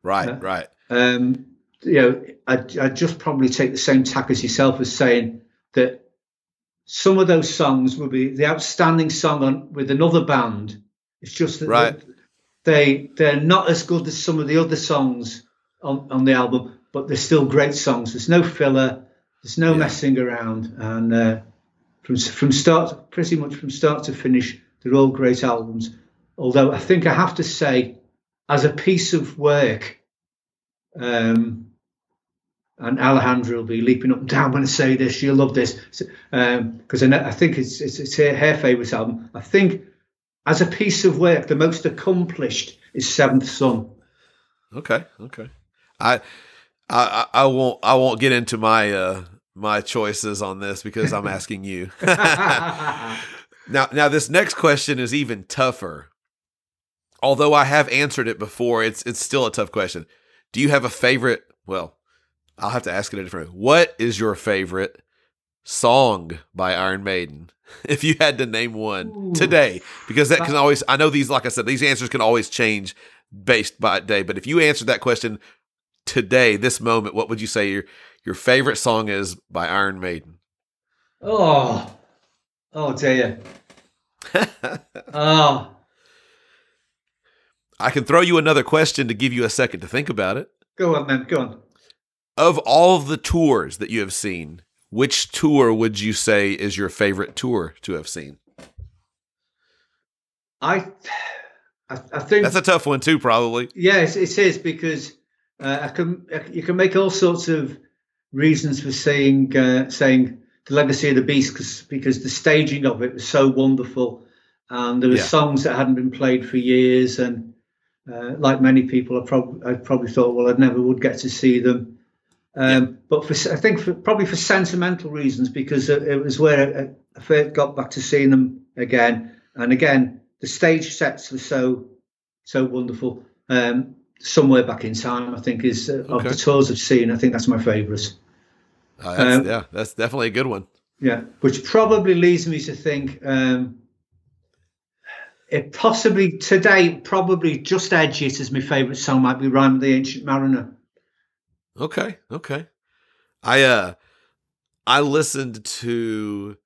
Right,
Yeah.
right.
Um, you know, I I just probably take the same tack as yourself as saying that some of those songs will be the outstanding song on with another band. It's just that
Right.
they they're not as good as some of the other songs on, on the album, but they're still great songs. There's no filler, there's no
Yeah.
messing around, and uh, from from start pretty much from start to finish, they're all great albums. Although I think I have to say, as a piece of work, um, and Alejandra will be leaping up and down when I say this. She'll love this because I, know- I think it's it's, it's her, her favourite album. I think as a piece of work, the most accomplished is Seventh Son.
Okay, okay. I, I, I I won't, I won't get into my, uh, my choices on this because I'm asking you. now, now this next question is even tougher. Although I have answered it before, it's it's still a tough question. Do you have a favorite? Well, I'll have to ask it a different. way. What is your favorite song by Iron Maiden? If you had to name one
Ooh.
today, because that can always. I know these, like I said, these answers can always change based by day. But if you answered that question today, this moment, what would you say your your favorite song is by Iron Maiden?
Oh, oh dear. Oh,
I can throw you another question to give you a second to think about it.
go on then. Go on.
Of all the tours that you have seen, which tour would you say is your favorite tour to have seen?
I, I, I think
That's a tough one too, probably.
Yes, it is because uh, I can you can make all sorts of reasons for saying uh, saying the legacy of the beast because because the staging of it was so wonderful, and there were
Yeah.
songs that hadn't been played for years, and uh, like many people, I probably I probably thought, well, I never would get to see them. Um, But for I think for, probably for sentimental reasons because it, it was where I, I first got back to seeing them again, and again the stage sets were so so wonderful. Um, Somewhere back in time, I think is uh, of the tours I've seen. I think that's my favourite.
Uh, that's,
Um,
yeah, that's definitely a good one.
Yeah, which probably leads me to think um, it possibly today probably just edge it as my favourite song might be "Rhyme of the Ancient Mariner."
Okay, okay. I uh, I listened to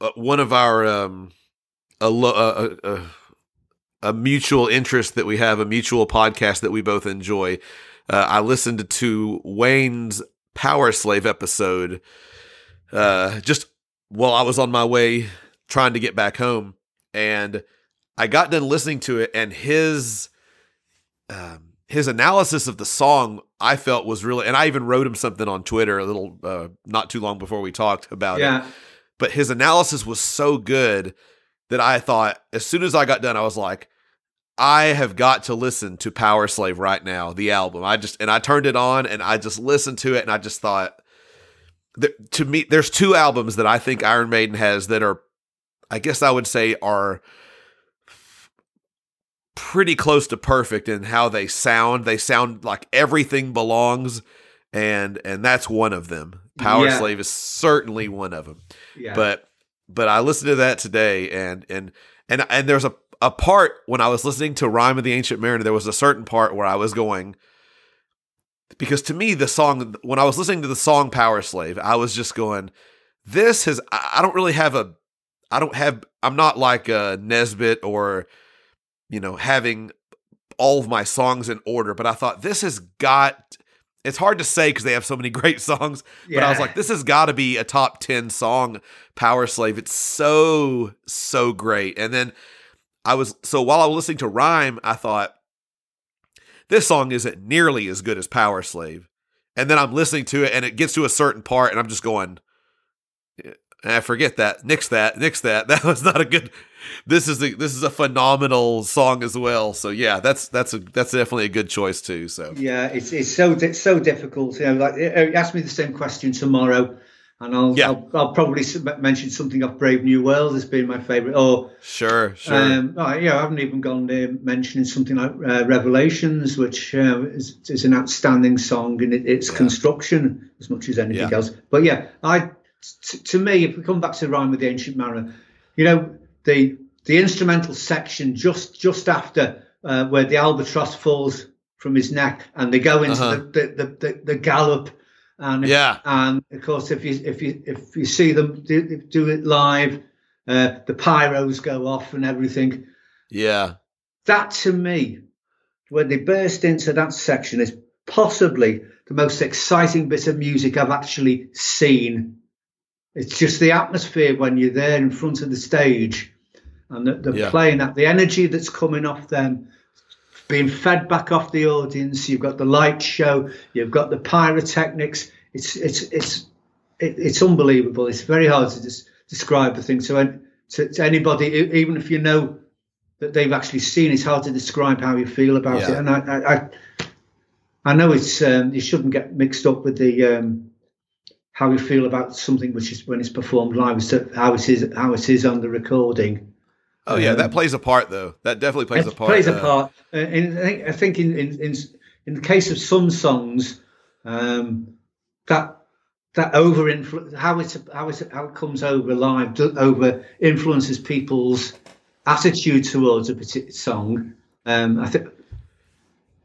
uh, one of our um, a, lo- a, a, a mutual interest that we have, a mutual podcast that we both enjoy. Uh, I listened to Wayne's Powerslave episode uh, just while I was on my way trying to get back home, and I got done listening to it, and his um, his analysis of the song I felt was really, and I even wrote him something on Twitter a little uh, not too long before we talked about it but his analysis was so good that I thought as soon as I got done, I was like, I have got to listen to Powerslave right now, the album. I just and I turned it on and I just listened to it and I just thought that to me, there's two albums that I think Iron Maiden has that are, I guess I would say, are pretty close to perfect in how they sound. They sound like everything belongs, and and that's one of them. Power
Yeah.
Slave is certainly one of them
yeah,
but but I listened to that today and and and and there's a a part when I was listening to Rhyme of the Ancient Mariner there was a certain part where I was going because to me the song when I was listening to the song Powerslave I was just going this has I don't really have a I don't have I'm not like a Nesbit or you know having all of my songs in order but I thought this has got it's hard to say because they have so many great songs but I was like, this has got to be a top 10 song, Powerslave. It's so, so great. And then I was, so while I was listening to Rhyme, I thought, this song isn't nearly as good as Powerslave. And then I'm listening to it and it gets to a certain part and I'm just going, I forget that, nix that, nix that. That was not a good. This is the this is a phenomenal song as well. So yeah, that's that's a that's definitely a good choice too. So
Yeah, it's it's so it's so difficult. You know, like uh, ask me the same question tomorrow, and I'll
Yeah.
I'll, I'll probably mention something off Brave New World as being my favourite. Or
sure, sure,
um, oh, yeah, I haven't even gone there mentioning something like uh, Revelations, which uh, is, is an outstanding song in it, its construction as much as anything
Yeah.
else. But yeah, I t- to me, if we come back to Rhyme with the Ancient Mariner, you know the the instrumental section just just after uh, where the albatross falls from his neck and they go into
Uh-huh.
the, the, the, the, the gallop and
Yeah.
and of course if you if you if you see them do, do it live uh, the pyros go off and everything
yeah,
that to me when they burst into that section is possibly the most exciting bit of music I've actually seen it's just the atmosphere when you're there in front of the stage and the, the
Yeah.
playing that the energy that's coming off them being fed back off the audience. You've got the light show. You've got the pyrotechnics. It's it's it's it, it's unbelievable. It's very hard to des- describe the thing to, an- to, to anybody even if you know that they've actually seen it's hard to describe how you feel about
Yeah.
it and I, I, I I know it's um, you shouldn't get mixed up with the um, how you feel about something which is when it's performed live, it's how it is how it is on the recording.
Oh yeah, that
Um,
plays a part though. That definitely plays a part.
plays a
uh,
part. Uh, in, I think, I think in, in in the case of some songs, um, that that over influ- how it how it how it comes over live over influences people's attitude towards a particular song. Um, I think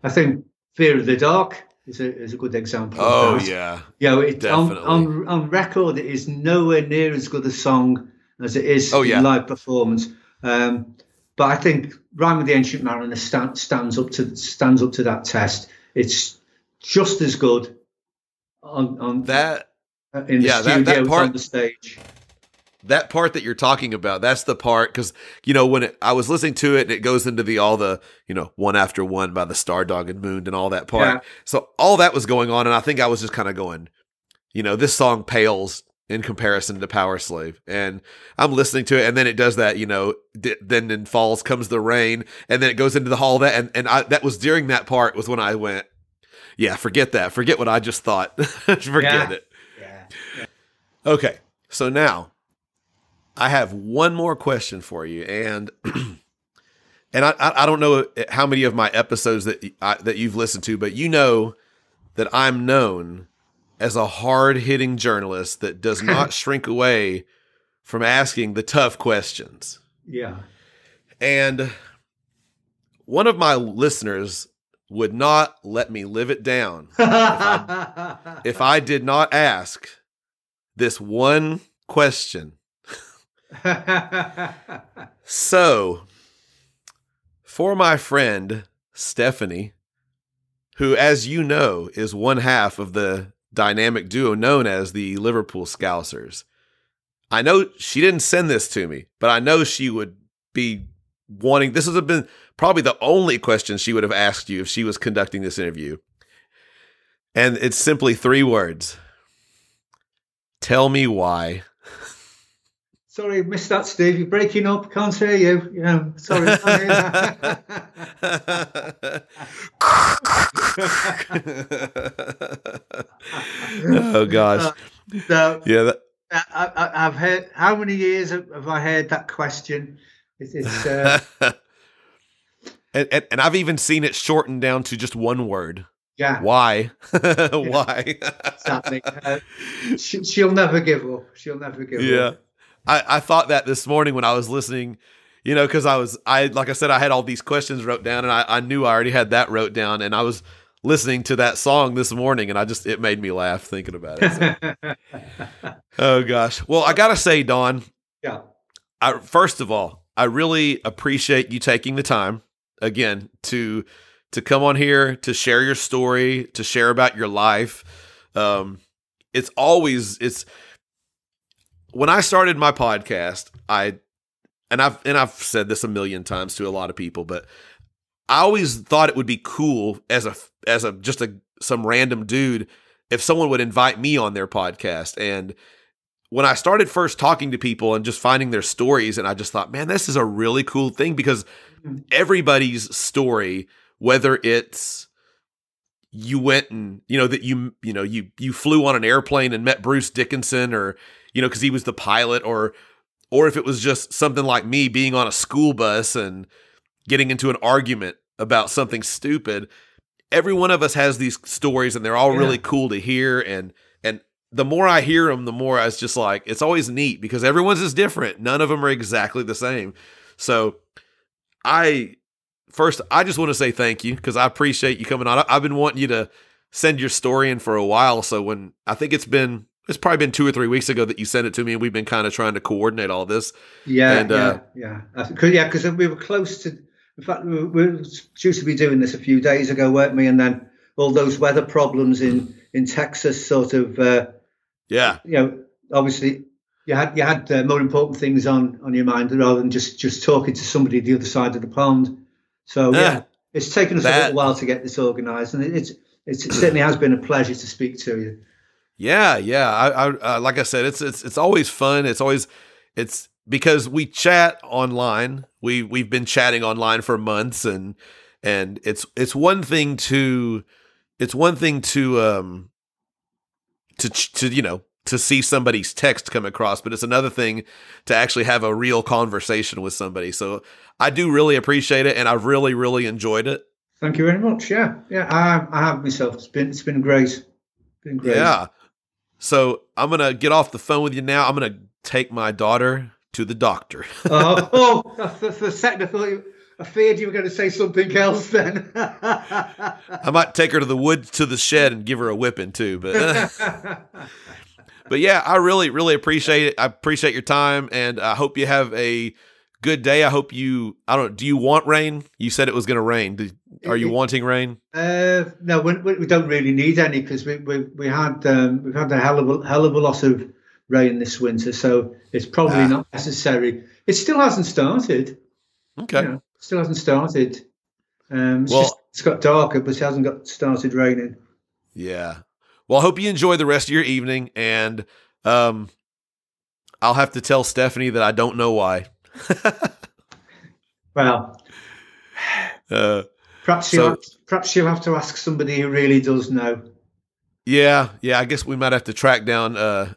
I think Fear of the Dark is a is a good example. of
Oh
that.
yeah,
You know, it, on,
Definitely.
on on record, it is nowhere near as good a song as it is
Oh, yeah.
in live performance. Um, but I think Rhyme with the Ancient Mariner stand, stands up to stands up to that test. It's just as good on on
that
uh, in the
yeah, that- that
studio as
part-
on the stage.
that part that you're talking about that's the part because you know when it, i was listening to it and it goes into the all the you know one after one by the star dog and moon and all that part
Yeah.
so all that was going on and i think i was just kind of going you know this song pales in comparison to Powerslave. And i'm listening to it and then it does that you know d- then in falls comes the rain and then it goes into the hall. That and, and I, that was during that part was when i went yeah forget that. Forget what i just thought. Forget
Yeah.
it.
Yeah.
Okay, so now I have one more question for you, and and I I I don't know how many of my episodes that I, that you've listened to, but you know that I'm known as a hard hitting journalist that does not shrink away from asking the tough questions.
Yeah.
And one of my listeners would not let me live it down if I did not ask this one question. So, for my friend Stephanie, who, as you know, is one half of the dynamic duo known as the Liverpool Scousers, I know she didn't send this to me, but I know she would be wanting. This would have been probably the only question she would have asked you if she was conducting this interview. And it's simply three words Tell me why.
Sorry, missed that, Steve. You're breaking up. Can't hear you. Yeah, sorry. can't hear that.
oh gosh.
so,
Yeah, that,
I, I, I've heard. How many years have have I heard that question? It's, it's uh,
and, and and I've even seen it shortened down to just one word.
yeah,
Why? Why?
exactly. Uh, she, she'll never give up. She'll never give
yeah.
up.
I, I thought that this morning when I was listening, you know, because I was I like I said, I had all these questions wrote down and I, I knew I already had that wrote down and I was listening to that song this morning and I just it made me laugh thinking about it. so. oh gosh. Well, I gotta say, Don,
Yeah.
I, first of all, I really appreciate you taking the time again to to come on here to share your story, to share about your life. Um, it's always it's when I started my podcast, I and I've and I've said this a million times to a lot of people, but I always thought it would be cool as a as a just a some random dude if someone would invite me on their podcast. And when I started first talking to people and just finding their stories and I just thought man this is a really cool thing because mm-hmm. everybody's story whether it's you went and you know that you you know you you flew on an airplane and met Bruce Dickinson or you know cuz he was the pilot or or if it was just something like me being on a school bus and getting into an argument about something stupid every one of us has these stories and they're all
Yeah.
really cool to hear and and the more i hear them the more i was just like it's always neat because everyone's is different none of them are exactly the same so i first i just want to say thank you because i appreciate you coming on I- i've been wanting you to send your story in for a while so when i think it's been it's probably been two or three weeks ago that you sent it to me and we've been kind of trying to coordinate all this
Yeah,
And, uh,
yeah, yeah. Cause, yeah, because we were close to. In fact, we were, we were due to be doing this a few days ago, weren't we? And then all those weather problems in in Texas, sort of, uh,
yeah
you know, obviously you had you had uh, more important things on on your mind rather than just just talking to somebody the other side of the pond. So yeah,
Yeah.
it's taken us a little while to get this organised, and it's it's it certainly has been a pleasure to speak to you.
Yeah, yeah. I, I uh, like I said, it's it's it's always fun. It's always it's because we chat online. We we've been chatting online for months, and and it's it's one thing to it's one thing to um to to you know to see somebody's text come across, but it's another thing to actually have a real conversation with somebody. So I do really appreciate it, and I've really really enjoyed it.
Thank you very much. Yeah, yeah, I, I have myself. It's been it's been great. Been great.
Yeah. So I'm gonna get off the phone with you now. I'm gonna take my daughter to the doctor.
oh, oh, for, for a second I thought you, I feared you were going to say something else. Then.
I might take her to the wood to the shed and give her a whipping too. But but yeah, I really really appreciate it. I appreciate your time, and I hope you have a good day. I hope you. I don't. Do you want rain? You said it was going to rain. Do, are you wanting rain?
Uh, no, we, we we don't really need any because we, we, we had um, we've had a hell of a hell of a lot of rain this winter, so it's probably
Ah.
not necessary. It still hasn't started.
Okay.
You know, still hasn't started. Um, it's,
Well-
just, it's got darker, but it hasn't got started raining.
Yeah. Well, I hope you enjoy the rest of your evening, and um, I'll have to tell Stephanie that I don't know why.
Well,
Uh,
perhaps
So-
you have, perhaps you'll have to ask somebody who really does know.
yeah, yeah. I guess we might have to track down uh,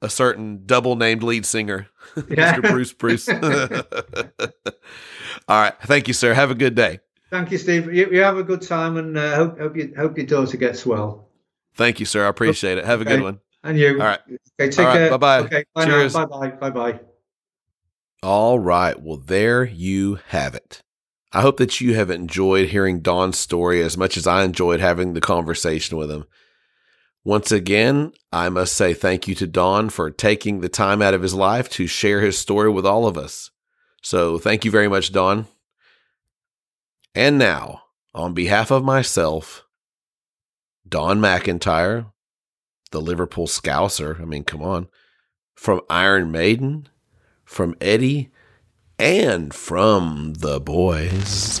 a certain double named lead singer,
Yeah.
Mr. Bruce Bruce. All right. Thank you, sir. Have a good day.
Thank you, Steve. You, you have a good time, and uh, hope hope, you, hope your daughter gets well.
Thank you, sir. I appreciate it. Have a good one.
And you.
All right.
Okay. Take
right,
care.
bye-bye.
Okay. Bye
Cheers.
Bye bye. Bye bye.
All right. Well, there you have it. I hope that you have enjoyed hearing Don's story as much as I enjoyed having the conversation with him. Once again, I must say thank you to Don for taking the time out of his life to share his story with all of us. So thank you very much, Don. And now, on behalf of myself, Don McIntyre, the Liverpool Scouser, I mean, come on, from Iron Maiden, from Eddie, and from the boys.